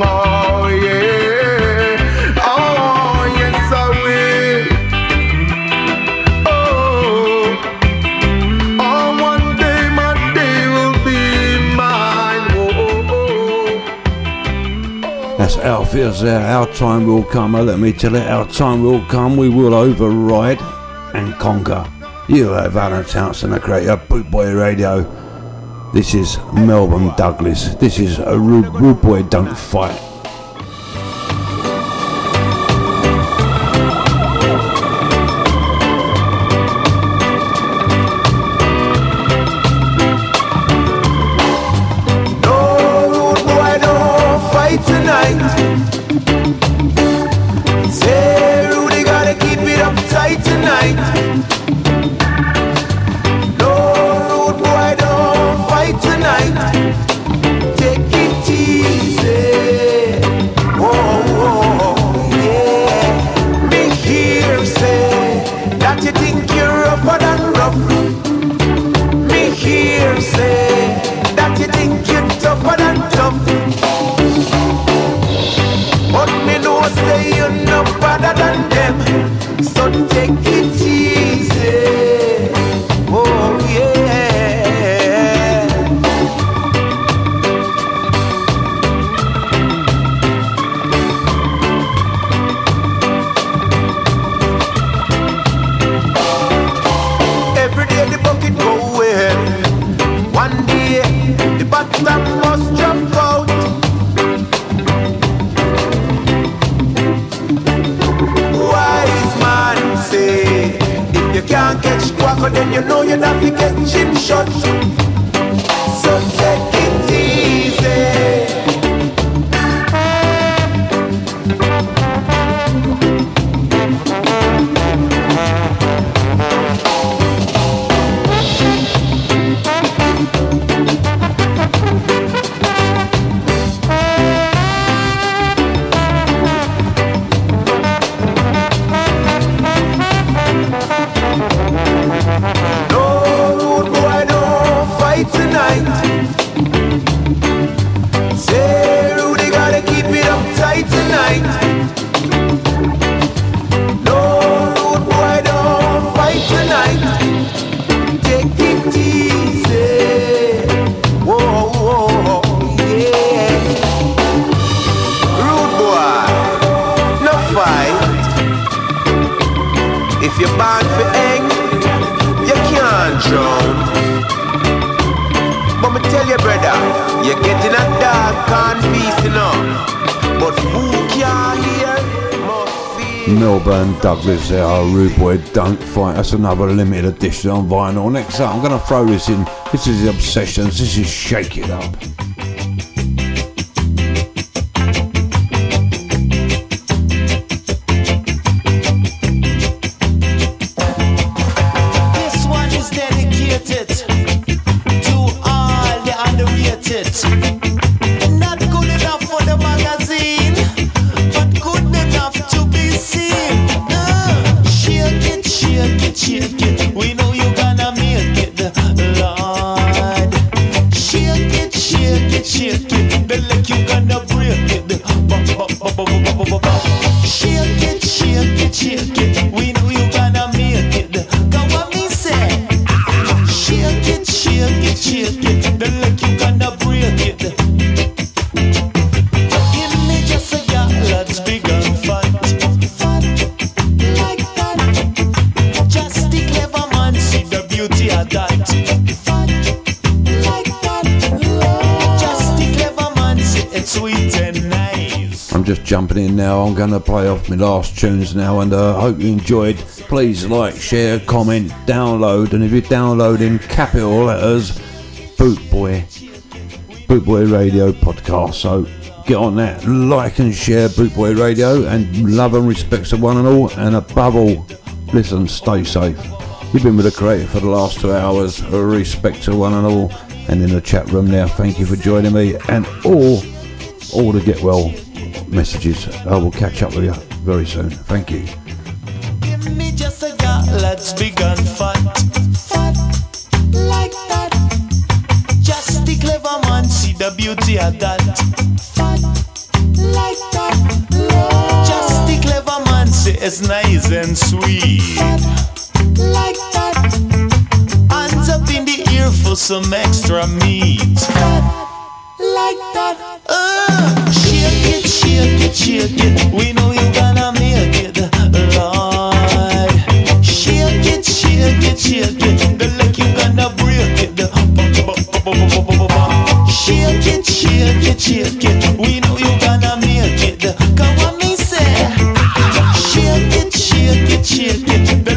Oh yeah. Oh yes I will. Oh. Oh, one day my day will be mine. Oh, oh, That's Alpheus there. Our time will come. Oh, let me tell it, our time will come. We will override conquer. You have Alan Townsend, the creator, of Bootboy Radio. This is Melbourne Douglas. This is a rude, boy don't fight. Melbourne Douglas there, Rude Boy Don't Fight. That's another limited edition on vinyl. Next up, I'm going to throw this in. This is Obsessions. This is Shake It Up. In now. I'm going to play off my last tunes now, and I uh, hope you enjoyed. Please like, share, comment, download, and if you're downloading capital letters, Bootboy, Bootboy Radio podcast. So get on that, like and share Bootboy Radio, and love and respect to one and all, and above all, listen, stay safe. You've been with the creator for the last two hours. Respect to one and all, and in the chat room now. Thank you for joining me, and all, all to get well messages. I will catch up with you very soon. Thank you. Give me just a and fat. Fat like that. Just the clever man see the beauty of that. Fat like that. Just the clever man it's nice and sweet. Like that. Hands up in the for some extra meat. Like that. Uh, shake it, shake it. We know you're gonna make it right. Shake it, shake it, shake it. The you're gonna it. Shake it, shake it, shake it. We know you're gonna make it. Come on. Shake it, shake it, shake it.